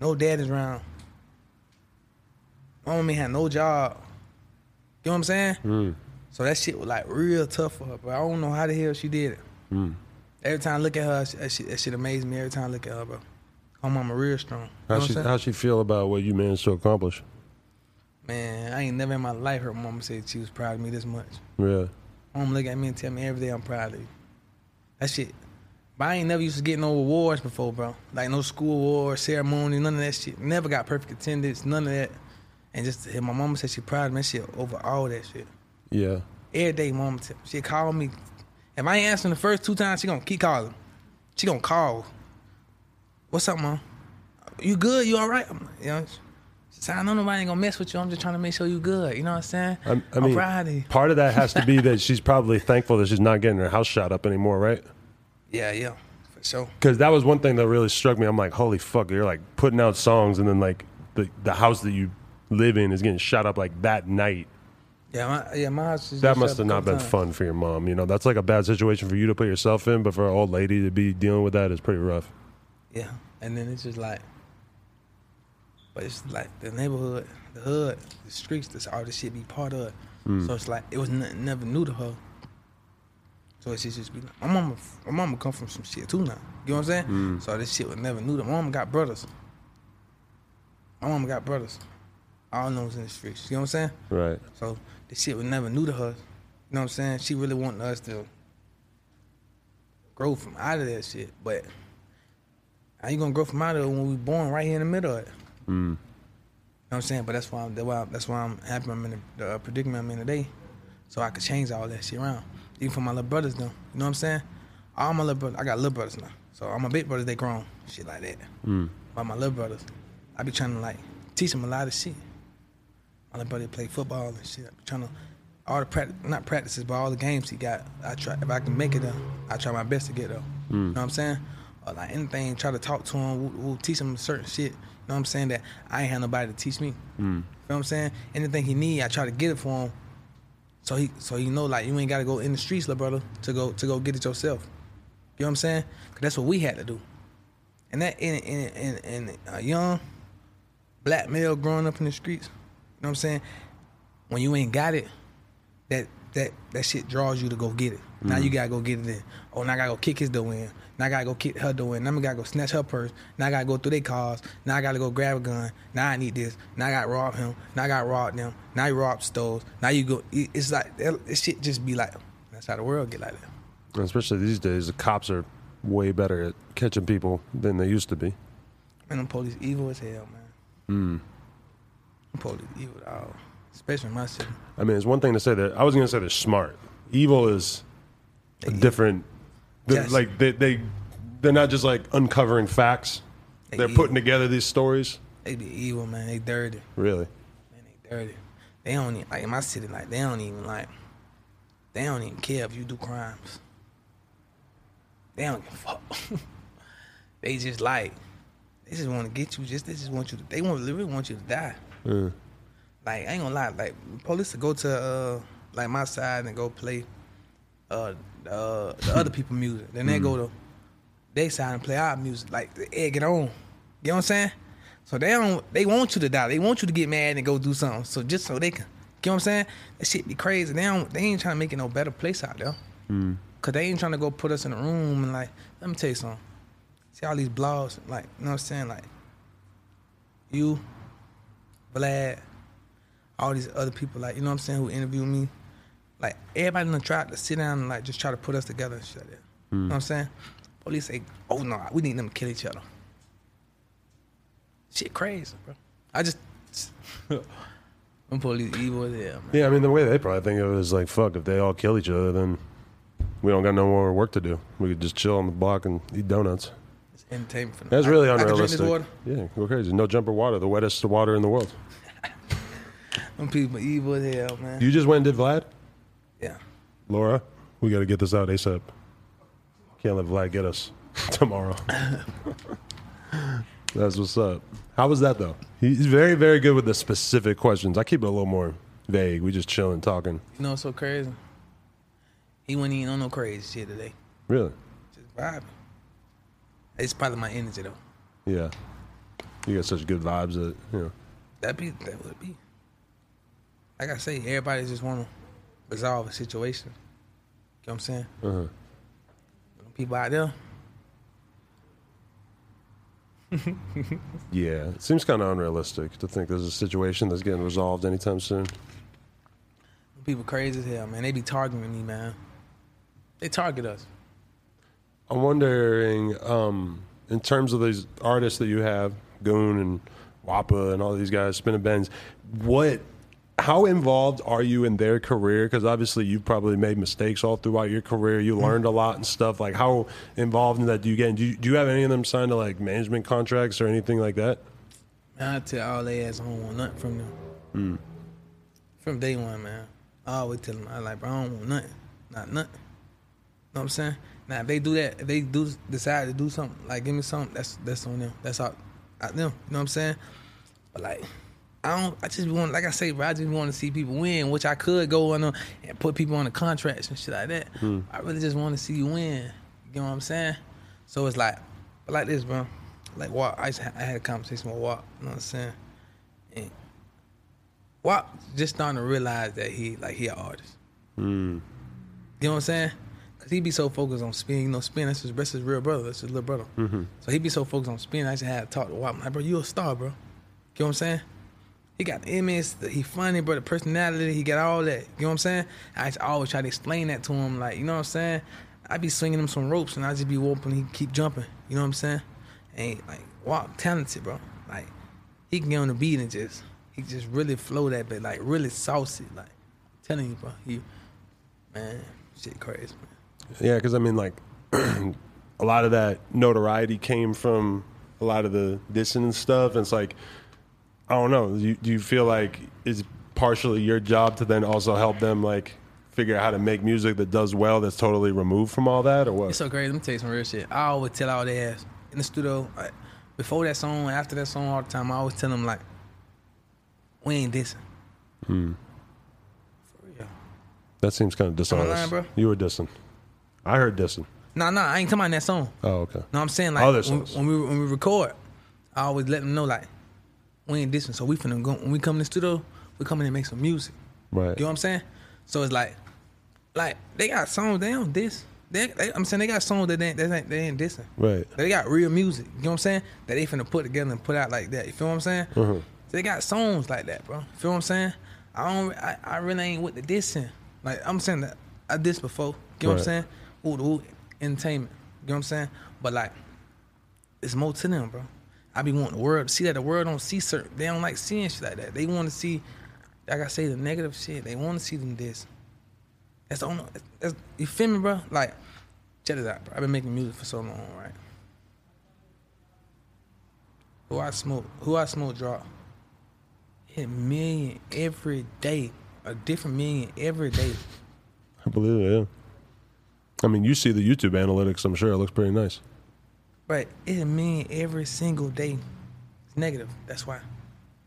no daddies around. Mama ain't had no job. You know what I'm saying? Mm. So that shit was like real tough for her, but I don't know how the hell she did it. Mm. Every time I look at her, that shit, that shit amazed me. Every time I look at her, bro. Her mama real strong. You How she how she feel about what you managed to accomplish? Man, I ain't never in my life heard mama say she was proud of me this much. Yeah, mama look at me and tell me every day I'm proud of you. That shit. But I ain't never used to get no awards before, bro. Like no school award, ceremony, none of that shit. Never got perfect attendance, none of that. And just to hear my mama said she proud of me, that shit over all that shit. yeah. Every day, mama she call me. If I ain't answering the first two times, she gonna keep calling. She gonna call. What's up, mom? You good? You all right? I'm like, you know, said, I know nobody ain't gonna mess with you. I'm just trying to make sure you good. You know what I'm saying? I, I mean, you. part of that has to be <laughs> that she's probably thankful that she's not getting her house shot up anymore, right? Yeah, yeah, for sure. Because that was one thing that really struck me. I'm like, holy fuck, you're like putting out songs, and then like the the house that you live in is getting shot up like that night. Yeah, my yeah, my house is That must have not been times. fun for your mom. You know, that's like a bad situation for you to put yourself in, but for an old lady to be dealing with that is pretty rough. Yeah, and then it's just like, but it's like the neighborhood, the hood, the streets. That's all this shit be part of. it. Hmm. So it's like it was n- never new to her. So it's just, just be like, my mama, my mama come from some shit too now. You know what I'm saying? Hmm. So this shit was never new to. My mama got brothers. My mama got brothers. All knows in the streets. You know what I'm saying? Right. So this shit was never new to her. You know what I'm saying? She really wanted us to grow from out of that shit. But how you gonna grow from out of it when we born right here in the middle of it? You know what I'm saying? But that's why I'm, that's why, that's why I'm happy I'm in the, uh, predicament I'm in today. So I could change all that shit around. Even for my little brothers though. You know what I'm saying? All my little brothers, I got little brothers now. So all my big brothers, they grown. Shit like that. But my little brothers, I be trying to like teach them a lot of shit. My little brother play football and shit. I be trying to all the practice, not practices, but all the games he got. I try if I can make it. I try my best to get though. You know what I'm saying? Or like anything, try to talk to him. We'll, we'll teach him certain shit. You know what I'm saying? That I ain't had nobody to teach me. Hmm. You know what I'm saying? Anything he need, I try to get it for him. So he, so you know, like you ain't gotta go in the streets, little brother, to go to go get it yourself. You know what I'm saying? 'Cause that's what we had to do. And that in in in, in a young black male growing up in the streets, you know what I'm saying? When you ain't got it, that that that shit draws you to go get it. Now mm. you gotta go get it in. Oh, now I gotta go kick his door in. Now I gotta go kick her door in. Now I gotta go snatch her purse. Now I gotta go through their cars. Now I gotta go grab a gun. Now I need this. Now I gotta rob him. Now I gotta rob them. Now you rob stores. Now you go. It's like that it shit just be like. That's how the world get like that. And especially these days, the cops are way better at catching people than they used to be. Man, the police evil as hell, man. Mm. Them police evil, dog. Especially in my city. I mean, it's one thing to say that I was going to say they're smart. Evil is a different. they're Yes. Like they they they're not just like uncovering facts. They They're evil. putting together these stories. They be evil, man. They dirty. Really, Man, they dirty. They don't even like in my city. Like they don't even like. They don't even care if you do crimes. They don't give a fuck. <laughs> they just like. They just want to get you. Just they just want you to. They want literally want you to die. Mm. Like I ain't gonna lie. Like police to go to uh like my side and go play uh uh the other <laughs> people music. Then they go to they side and play our music. Like the egg it on. You know what I'm saying? So they don't they want you to die. They want you to get mad and go do something. So just so they can you know what I'm saying? That shit be crazy. They don't they ain't trying to make it no better place out there. Cause they ain't trying to go put us in a room and like, let me tell you something. See all these blogs, like, you know what I'm saying? Like you, Vlad, all these other people, like, you know what I'm saying, who interview me. Like everybody done tried to sit down and like just try to put us together and shit like that. You know what I'm hmm. saying? Police say, oh no, we need them to kill each other. Shit crazy, bro. I just <laughs> I'm police evil hell, man. yeah. I mean, the way they probably think of it is like, fuck. If they all kill each other, then we don't got no more work to do. We could just chill on the block and eat donuts. It's entertainment for them. That's really I, I unrealistic. water. Yeah, go crazy. No jumper water, the wettest water in the world. Them people evil as hell, man. You just went and did Vlad, yeah. Laura. We got to get this out asap. Can't let Vlad get us <laughs> tomorrow. <laughs> That's what's up. How was that though? He's very, very good with the specific questions. I keep it a little more vague. We just chilling, talking. You know what's so crazy? He wasn't even on no crazy shit today. Really? Just vibing. It's probably my energy though. Yeah. You got such good vibes that you know. That be that would be. Like I say, everybody just want to resolve a situation. You know what I'm saying? Uh-huh. People out there, <laughs> Yeah, it seems kind of unrealistic to think there's a situation that's getting resolved anytime soon. people crazy as hell, man. They be targeting me, man. They target us. I'm wondering, um, in terms of these artists that you have, Goon and Whoppa and all these guys, Spinabenz, what, how involved are you in their career? Because obviously you've probably made mistakes all throughout your career. You learned a lot and stuff. Like, how involved in that do you get? Do you, do you have any of them signed to like management contracts or anything like that? I tell all they ass I don't want nothing from them. Hmm. From day one, man. I always tell them, I like, bro, I don't want nothing. Not nothing. You know what I'm saying? Now, if they do that, if they do decide to do something, like give me something, that's that's on them. That's all, out them. You know what I'm saying? But like, I don't. I just want, like I say, bro, I just want to see people win, which I could go on uh, and put people on the contracts and shit like that. Hmm. I really just want to see you win. You know what I'm saying? So it's like, like this, bro. Like Walt, I, just, I had a conversation with Walt. You know what I'm saying? And Walt just starting to realize that he like he an artist. Hmm. You know what I'm saying? Cause he be so focused on spin, you know, spin. That's his, that's his real brother. That's his little brother. Mm-hmm. So he be so focused on spin. I just had to talk to Walt. I'm like, bro, you a star, bro. You know what I'm saying? He got the image. He funny, but The personality. He got all that. You know what I'm saying? I always try to explain that to him. Like, you know what I'm saying? I be swinging him some ropes and I just be whooping. He keep jumping. You know what I'm saying? And like, Walt talented, bro. Like, he can get on the beat and just he just really flow that bit, like really saucy. Like, I'm telling you, bro. He, man, Shit crazy, man. Yeah, because I mean, like, <clears throat> a lot of that notoriety came from a lot of the dissing and stuff. And it's like, I don't know. Do you, do you feel like it's partially your job to then also help them like figure out how to make music that does well, that's totally removed from all that, or what? It's so crazy. Let me tell you some real shit. I always tell all their ass in the studio, like, before that song, after that song, all the time. I always tell them like, we ain't dissing. Hmm. For real. That seems kind of dishonest. lying, bro? You were dissing. I heard dissing. Nah, nah, I ain't talking about that song. Oh, okay. No, I'm saying like Other when, songs. when we when we record, I always let them know like we ain't dissing. So we finna go when we come in the studio, we come in and make some music. Right. You know what I'm saying? So it's like, like they got songs they don't diss. They, they, I'm saying they got songs that they ain't, ain't, they ain't dissing. Right. They got real music. You know what I'm saying? That they finna put together and put out like that. You feel what I'm saying? Mhm. They got songs like that, bro. You feel what I'm saying? I don't. I, I really ain't with the dissing. Like I'm saying that I dissed before. You know what I'm saying? Ooh, ooh, entertainment. You know what I'm saying? But like, it's more to them, bro. I be wanting the world to see that the world don't see certain. They don't like seeing shit like that. They want to see, like I say, the negative shit. They want to see them diss. That's the only. That's, you feel me, bro? Like, check it out, bro. I've been making music for so long, right? Who I smoke, who I smoke drop. Hit a million every day, a different million every day. I believe it, yeah. I mean, you see the YouTube analytics, I'm sure it looks pretty nice. Right, it million every single day. It's negative. That's why.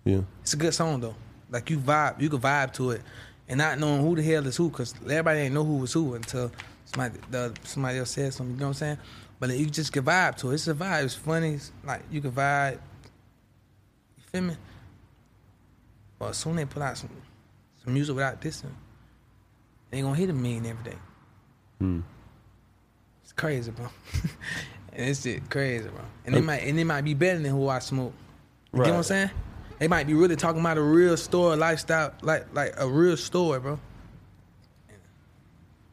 Yeah. It's a good song though. Like you vibe, you can vibe to it, and not knowing who the hell is who, cause everybody ain't know who was who until somebody the, somebody else said something. You know what I'm saying? But you just can vibe to it. It's a vibe. It's funny. It's like you can vibe. You feel me? Well, as soon as they put out some some music without dissing, they ain't gonna hit a million every day. Hmm. It's crazy, bro. <laughs> and it's shit crazy, bro. And it might and it might be better than who I smoke. You get what I'm saying? They might be really talking about a real store lifestyle, like like a real store, bro.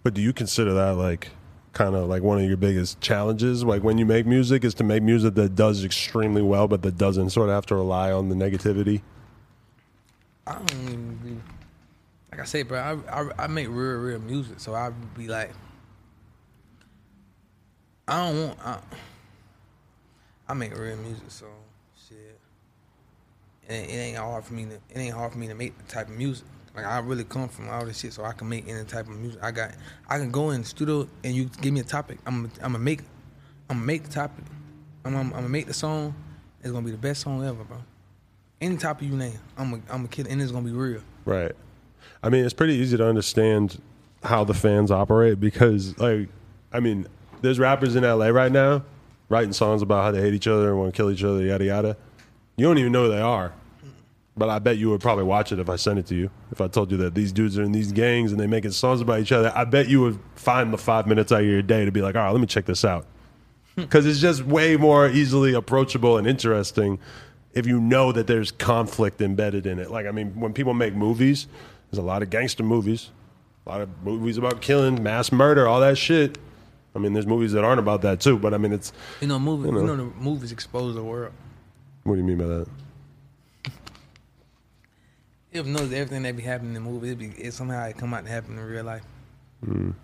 But do you consider that like kind of like one of your biggest challenges? Like when you make music, is to make music that does extremely well, but that doesn't sort of have to rely on the negativity? I don't even be, like I say, bro. I, I I make real real music, so I be like, I don't want. I, I make real music, so shit. It, ain't- it ain't hard for me to. It ain't hard for me to make the type of music. Like I really come from all this shit, so I can make any type of music. I got. I can go in the studio and you give me a topic. I'm. I'm gonna make. I'm gonna make the topic. I'm. I'm, I'm gonna make the song. It's gonna be the best song ever, bro. Any topic you name, I'm. A, I'm a kid, and it's gonna be real. Right. I mean, it's pretty easy to understand how the fans operate because, like, I mean, there's rappers in LA right now writing songs about how they hate each other and want to kill each other, yada yada. You don't even know who they are, but I bet you would probably watch it if I sent it to you. If I told you that these dudes are in these gangs and they making songs about each other, I bet you would find the five minutes out of your day to be like, all right, let me check this out. Hmm. Because it's just way more easily approachable and interesting if you know that there's conflict embedded in it. Like, I mean, when people make movies, there's a lot of gangster movies, a lot of movies about killing, mass murder, all that shit. I mean, there's movies that aren't about that too, but I mean, it's. You know, movie. You You know. know, the movies expose the world. What do you mean by that? If knows everything that be happening in the movie, it be it somehow it come out to happen in real life. Mm.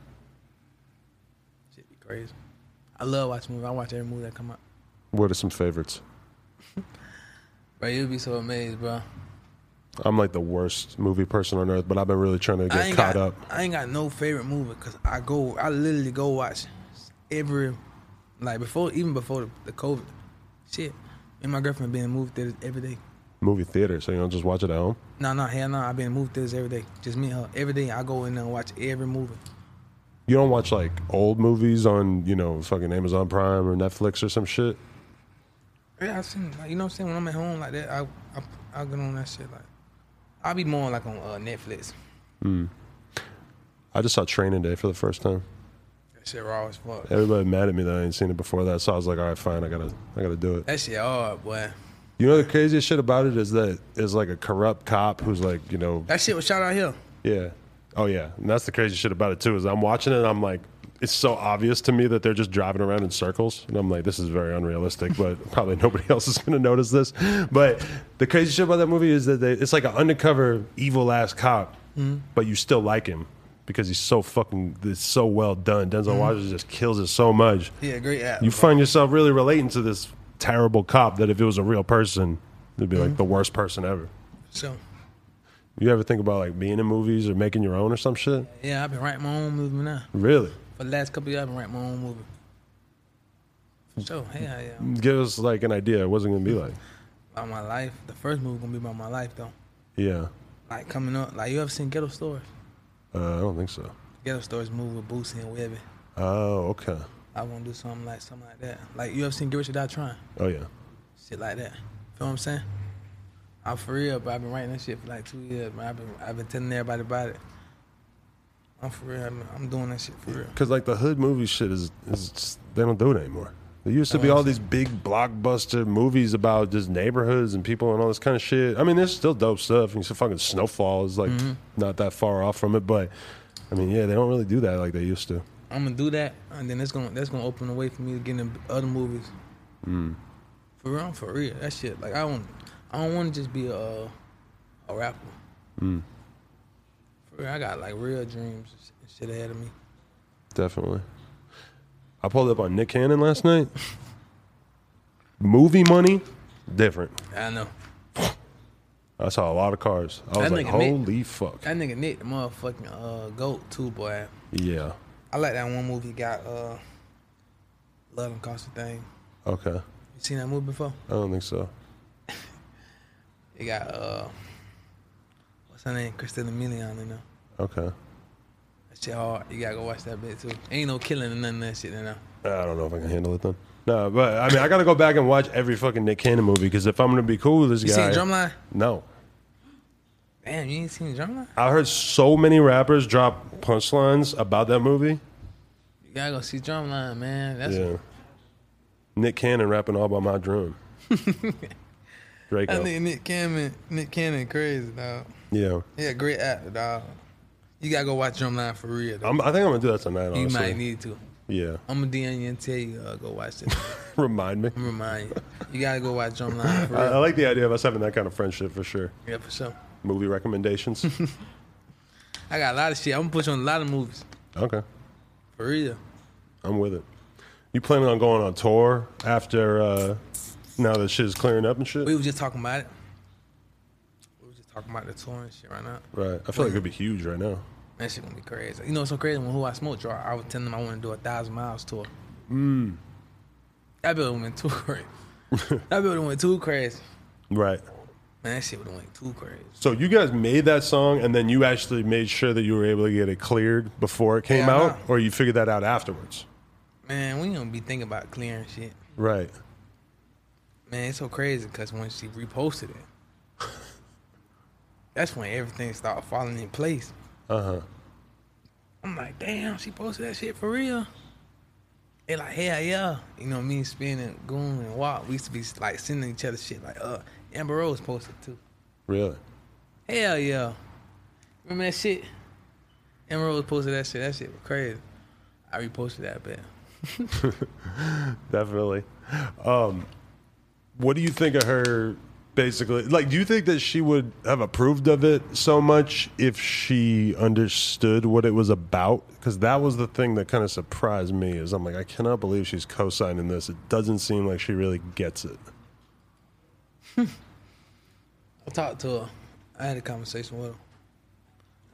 Shit be crazy. I love watching movies. I watch every movie that come out. What are some favorites? <laughs> Bro, you'll be so amazed, bro. I'm like the worst movie person on earth, but I've been really trying to get caught got, up. I ain't got no favorite movie because I go, I literally go watch every, like before, even before the, the COVID, shit. Me and my girlfriend been in movie theaters every day. Movie theater, so you don't just watch it at home. No, no, hell no. I've been in movie theaters every day. Just me and her. Every day I go in there and watch every movie. You don't watch like old movies on, you know, fucking Amazon Prime or Netflix or some shit. Yeah, I've seen, like, you know what I'm saying? When I'm at home like that, I, I, I get on that shit. Like, I'll be more like on uh, Netflix. Mm. I just saw Training Day for the first time. Shit raw as fuck. Everybody mad at me that I ain't seen it before that, so I was like, all right, fine, I gotta, I gotta do it. That shit hard, boy. You know the craziest shit about it is that is like a corrupt cop who's like, you know, That shit was shot out here. yeah, oh yeah, and that's the crazy shit about it too. Is I'm watching it, and I'm like, it's so obvious to me that they're just driving around in circles, and I'm like, this is very unrealistic, but <laughs> probably nobody else is gonna notice this. But the crazy shit about that movie is that they, it's like an undercover evil ass cop, Mhm. but you still like him because he's so fucking it's so well done. Denzel mm-hmm. Washington just kills it so much. Yeah, great app. You find yourself really relating to this terrible cop that if it was a real person, it'd be like mm-hmm. the worst person ever. so You ever think about like being in movies or making your own or some shit? yeah, I've been writing my own movie now. Really? For the last couple of years, I've been writing my own movie. So hey, yeah, Give us like an idea. What's it gonna be like? about my life. The first movie gonna be about my life though. Yeah. Like coming up, like you ever seen Ghetto Stories? Uh, I don't think so. Ghetto Stories movie with Boosie and Webbie. Oh, okay. I want to do something like something like that. Like you ever seen Get Rich or Die Trying? Oh yeah. Shit like that. You feel what I'm saying? I'm for real, but I've been writing this shit for like two years. Man, I've been I've been telling everybody about it. I'm for real. I'm, I'm doing that shit for real. Because like the hood movie shit is is just, they don't do it anymore. There used to be Oh, all these big blockbuster movies about just neighborhoods and people and all this kind of shit. I mean, there's still dope stuff. And so fucking Snowfall is like Mm-hmm. not that far off from it, but I mean, yeah, they don't really do that like they used to. I'm gonna do that, and then it's gonna that's gonna open the way for me to get in other movies. Mm. For real, for real. That shit. Like I don't, I don't want to just be a a rapper. Mm. For real, I got like real dreams and shit ahead of me. Definitely. I pulled up on Nick Cannon last night. Movie money, different. I know I saw a lot of cars. I was That like, nigga Nick- holy fuck. that nigga Nick, the motherfucking uh, goat too, boy. Yeah. I like that one movie. he Got uh, Love Don't Cost a Thing. Okay. You seen that movie before? I don't think so. <laughs> It got uh, what's her name? Christina Milian in there. Okay. Shit hard. You gotta go watch that bit too. Ain't no killing and none of that shit there. I don't know if I can handle it then. No, but I mean, I got to go back and watch every fucking Nick Cannon movie because if I'm gonna be cool with this You guy, seen Drumline? no. Damn, you ain't seen Drumline? I heard so many rappers drop punchlines about that movie. You gotta go see Drumline, man. That's yeah. Nick Cannon rapping all about my drum. <laughs> I think Nick Cannon, Nick Cannon, crazy dog. Yeah. Yeah, great actor, dog. You gotta go watch Drumline for real. Though. I'm, I think I'm gonna do that tonight. you Honestly. might need to. Yeah. I'm gonna DM you and tell you uh, go watch it. <laughs> Remind me. Remind you. You gotta go watch Drumline <laughs> for I, I like the idea of us having that kind of friendship for sure. yeah, for sure. Movie recommendations. <laughs> I got a lot of shit. I'm gonna put you on a lot of movies okay. for real. I'm with it. You planning on going on tour after uh, now that shit is clearing up and shit? We were just talking about it. We was just talking about the tour and shit right now. Right. I feel like it'd be huge right now. That shit gonna be crazy. You know what's so crazy? When Who I Smoke draw, I would tell them I want to do a thousand miles tour. Mm. That building went too <laughs> crazy. that building went too crazy. Right. Man, that shit would have went too crazy. So you guys made that song and then you actually made sure that you were able to get it cleared before it came Yeah, out, or you figured that out afterwards? Man, we don't be thinking about clearing shit. Right. Man, it's so crazy because when she reposted it, that's when everything started falling in place. Uh huh. I'm like, damn, she posted that shit for real. They like, hell yeah. You know me, Spin and Goon and Walk. We used to be like sending each other shit like, uh, Amber Rose posted too. Really? Hell yeah. Remember that shit? Amber Rose posted that shit. That shit was crazy. I reposted that bit. <laughs> Definitely. Um, what do you think of her? Basically, like, do you think that she would have approved of it so much if she understood what it was about? Because that was the thing that kind of surprised me. Is I'm like, I cannot believe she's co-signing this. It doesn't seem like she really gets it. <laughs> I talked to her. I had a conversation with her.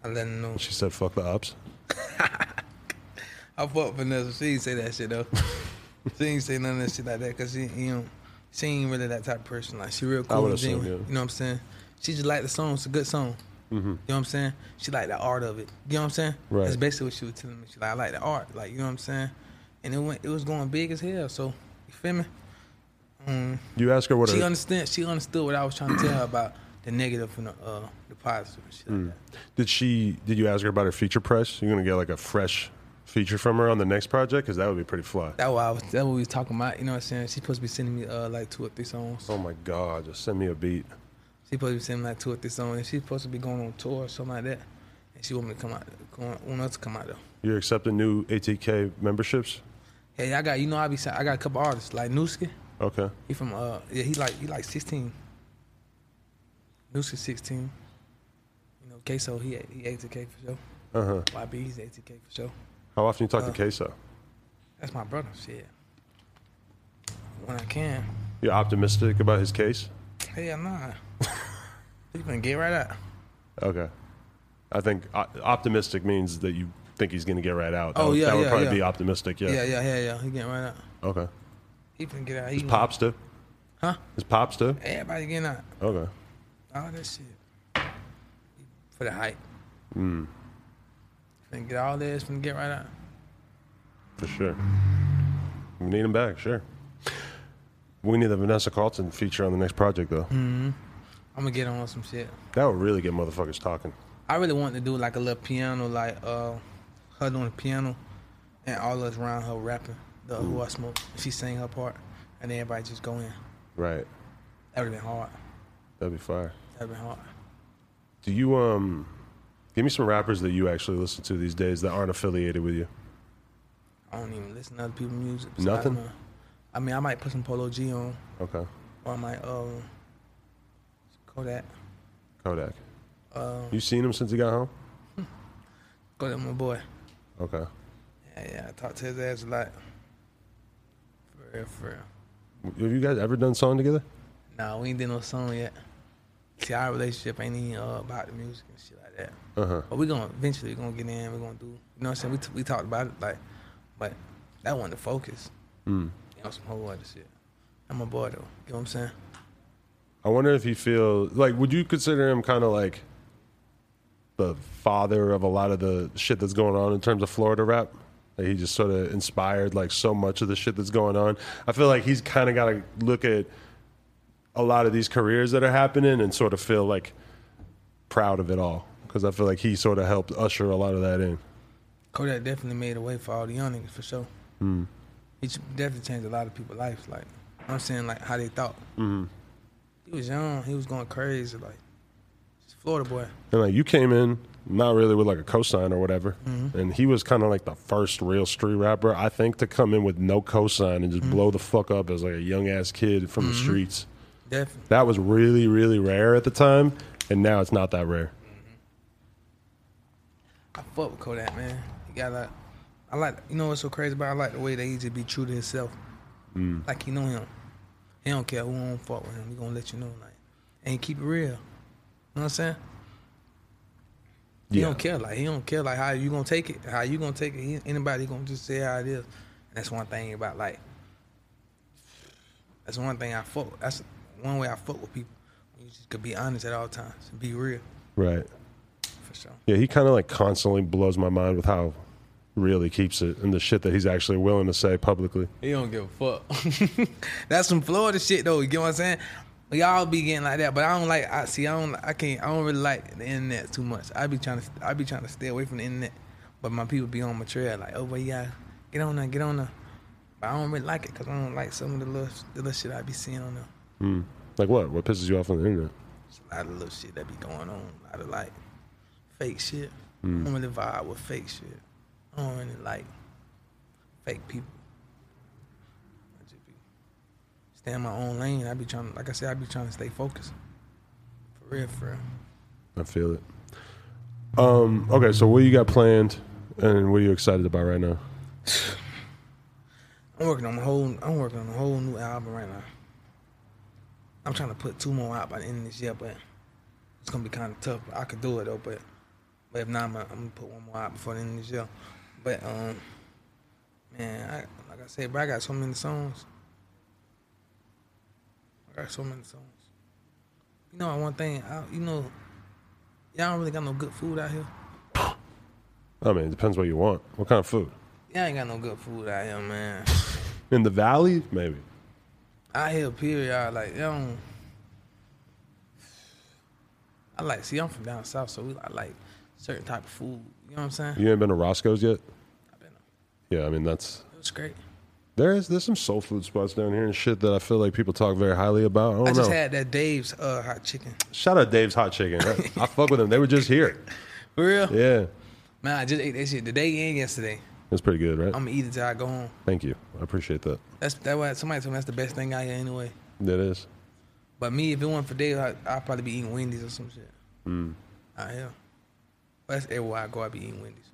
I let her know. She said, "Fuck the ops." <laughs> I fuck Vanessa. She didn't say that shit though. <laughs> she didn't say none of that shit like that because she, you know, she ain't really that type of person. Like she real cool would assume, genuine. yeah. You know what I'm saying? She just like the song. It's a good song. You know what I'm saying? She like the art of it. You know what I'm saying? Right. That's basically what she was telling me. She like I like the art. Like you know what I'm saying? And it went. It was going big as hell. So you feel me? Um, You ask her what she understand. She understood what I was trying to tell her about the negative and the, uh, the positive and shit Hmm. like that. did she. Did you ask her about her feature press? You're gonna get like a fresh feature from her on the next project because that would be pretty fly. That what I was. That what we was talking about. You know what I'm saying? She's supposed to be sending me uh, like two or three songs. Oh my god! Just send me a beat. She supposed to be sending like two or three songs, and she's supposed to be going on tour or something like that. And she want me to come out, want us to come out though. You're accepting new ATK memberships. Hey, I got you know I be I got a couple artists like Newski. Okay. He from uh yeah he like he like 16. Newski 16. You know Queso he he ATK for sure. Uh huh. YB, he's ATK for sure. How often you talk Uh, to Queso? That's my brother. Shit. When I can. You optimistic about his case? Hell nah. <laughs> He gonna get right out. Okay. I think optimistic means that you think he's going to get right out. That Oh, would, yeah, that would yeah, probably yeah. be optimistic. Yeah. Yeah, yeah, yeah, yeah. He getting right out. Okay. He finna get out. He His gonna- pops too. Huh? His pops too. Everybody getting out. Okay. All that shit. For the hype. Hmm. Finna get all this, and get right out. For sure. We need him back. Sure. We need the Vanessa Carlton feature on the next project though. I'm gonna get on some shit. That would really get motherfuckers talking. I really want to do like a little piano, like uh, her doing the piano, and all of us around her rapping. The who I smoke. She sang her part, and then everybody just go in. Right. That would've been hard. That'd be fire. That'd be hard. Do you um give me some rappers that you actually listen to these days that aren't affiliated with you? I don't even listen to other people's music. so Nothing? I. I mean, I might put some Polo G on, Okay. or I might um, Kodak. Kodak. Uh, You seen him since he got home? <laughs> Kodak, my boy. Okay. Yeah, yeah. I talk to his ass a lot. For real, for real. Have you guys ever done song together? Nah, we ain't did no song yet. See, our relationship ain't even uh, about the music and shit that. Uh huh. But we gonna eventually we're gonna get in. We're gonna do. You know what I'm saying? We t- we talked about it like, but that wasn't the focus. Mm. You know some whole other shit. I'm a boy though. You know what I'm saying? I wonder if you feel like would you consider him kind of like the father of a lot of the shit that's going on in terms of Florida rap? Like he just sort of inspired like so much of the shit that's going on. I feel like he's kind of got to look at a lot of these careers that are happening and sort of feel like proud of it all because I feel like he sort of helped usher a lot of that in. Kodak definitely made a way for all the young niggas for sure. Mm. He definitely changed a lot of people's lives. Like I'm saying, like how they thought. Mm-hmm. He was young. He was going crazy. Like he's a Florida boy. And like you came in not really with like a cosign or whatever, and he was kind of like the first real street rapper I think to come in with no cosign and just blow the fuck up as like a young ass kid from the streets. Definitely. That was really really rare at the time, and now it's not that rare. I fuck with Kodak, man. He got like, I like, you know what's so crazy about? it? I like the way that he just be true to himself. Mm. Like he know him. He don't care who don't fuck with him. He gonna let you know, like, and he keep it real. You know what I'm saying? He don't care, like he don't care, like how you gonna take it, how you gonna take it. He, anybody gonna just say how it is. And that's one thing about like. That's one thing I fuck. That's one way I fuck with people. You just could be honest at all times and be real, Right. For sure. Yeah, he kind of like constantly blows my mind with how real he keeps it and the shit that he's actually willing to say publicly. He don't give a fuck. <laughs> That's some Florida shit though. You get what I'm saying? We all be getting like that, but I don't like. I see. I don't. I can't. I don't really like the internet too much. I be trying to. I be trying to stay away from the internet. But my people be on my trail like, oh, but yeah, get on there, get on there. But I don't really like it because I don't like some of the little, the little shit I be seeing on there. Mm. Like what? What pisses you off on the internet? It's a lot of little shit that be going on. A lot of like fake shit. I don't really vibe with fake shit. I don't really like fake people. I just be stay in my own lane. I be trying, like I said, I be trying to stay focused. For real, for real. I feel it. Um, okay, so what you got planned and what are you excited about right now? <sighs> I'm working on a whole. I'm working on a whole new album right now. I'm trying to put two more out by the end of this year, but it's gonna be kind of tough. I could do it though, but but if not, I'm gonna, I'm gonna put one more out before the end of this year. But um, man, I, like I said, bro, I got so many songs. I got so many songs. You know, one thing, I, you know, y'all don't really got no good food out here. I mean, it depends what you want. What kind of food? Y'all ain't got no good food out here, man. In the valley, maybe. out here, period, like, you I like, see, I'm from down south, so we I like certain type of food. You know what I'm saying? You ain't been to Roscoe's yet? I've been, Yeah, I mean that's it was great. there is there's some soul food spots down here and shit that I feel like people talk very highly about. I don't I just know. had that Dave's uh, hot chicken. Shout out Dave's Hot Chicken. I, I <laughs> fuck with them. They were just here. For real? Yeah, Man, I just ate that shit today and yesterday. that's pretty good, right? I'm gonna eat it till I go home. Thank you. I appreciate that. That's that why somebody told me that's the best thing out here anyway. That is. But me, if it wasn't for Dave, I, I'd probably be eating Wendy's or some shit. Mm. Out here. That's everywhere I go. I be eating Wendy's.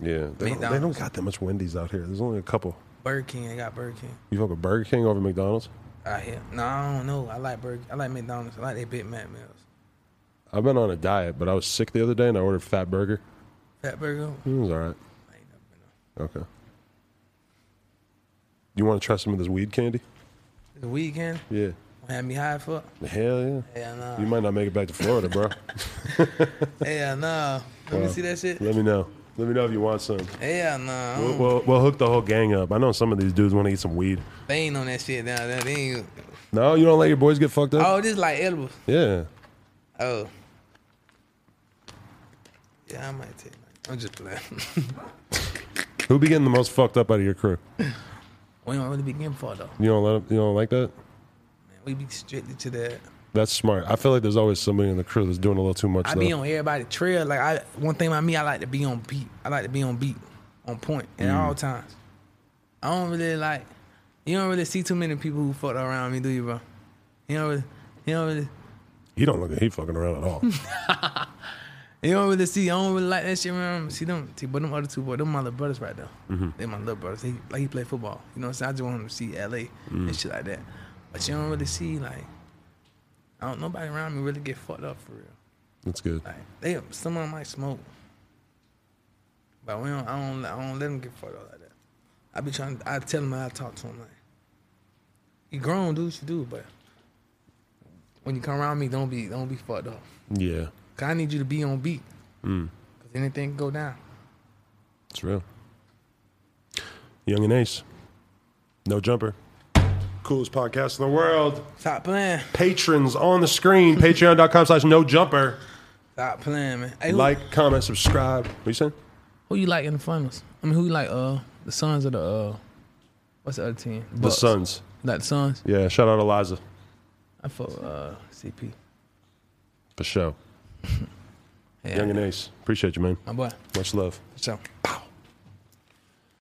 Yeah, they don't, they don't McDonald's. got that much Wendy's out here. There's only a couple. Burger King, I got Burger King. You fuck with Burger King over McDonald's? Out here. No, I don't know. I like Burger. I like McDonald's. I like their Big Mac meals. I've been on a diet, but I was sick the other day and I ordered Fat Burger. Fat Burger. It was all right. I ain't never been on. Okay. You want to try some of this weed candy? The weekend. Yeah. Had me high for. Hell yeah. Hell no. You might not make it back to Florida, bro. <laughs> <laughs> Hell no. Let me see that shit. Let me know. Let me know if you want some. Yeah, no. We'll, we'll, we'll hook the whole gang up. I know some of these dudes want to eat some weed. They ain't on that shit there. They ain't. No, you don't let your boys get fucked up? Oh, this is like edibles. Yeah. Oh. Yeah, I might take. Mine. I'm just playing. <laughs> Who be getting the most fucked up out of your crew? we don't really be getting for though. You don't let 'em- you don't like that? Man, we be strictly to that. That's smart. I feel like there's always somebody in the crew that's doing a little too much. I though. be on everybody trail. Like I, one thing about me, I like to be on beat. I like to be on beat, on point at Mm. all times. I don't really like. You don't really see too many people who fuck around me, do you, bro? You don't really. You don't really. He don't look like he fucking around at all. <laughs> You don't really see. I don't really like that shit around. See them. See, but them other two boys, them my little brothers right there. Mm-hmm. They my little brothers. They like he play football. You know what I'm saying? I just want him to see LA Mm. and shit like that. But you don't really see like. I don't. Nobody around me really get fucked up for real. That's good. Like they, some of them might smoke, but we don't. I don't. I don't let them get fucked up like that. I be trying. I tell them. I talk to them like, you grown, do what you do, but when you come around me, don't be don't be fucked up. Yeah, Cause I need you to be on beat. Mm. Cause anything can go down. it's real. Yungeen Ace. No jumper. Coolest podcast in the world. Stop playing. Patrons on the screen. <laughs> Patreon.com slash no jumper. Stop playing, man. Hey, who, Like, comment, subscribe. What you saying? who you like in the finals? I mean, who you like? Uh, the Suns or the uh, what's the other team? The Bucks. Suns. The Suns. Yeah, shout out Eliza. I fuck uh CP. For sure. <laughs> Yeah, Yungeen Ace. Appreciate you, man. my boy. Much love. So. Pow.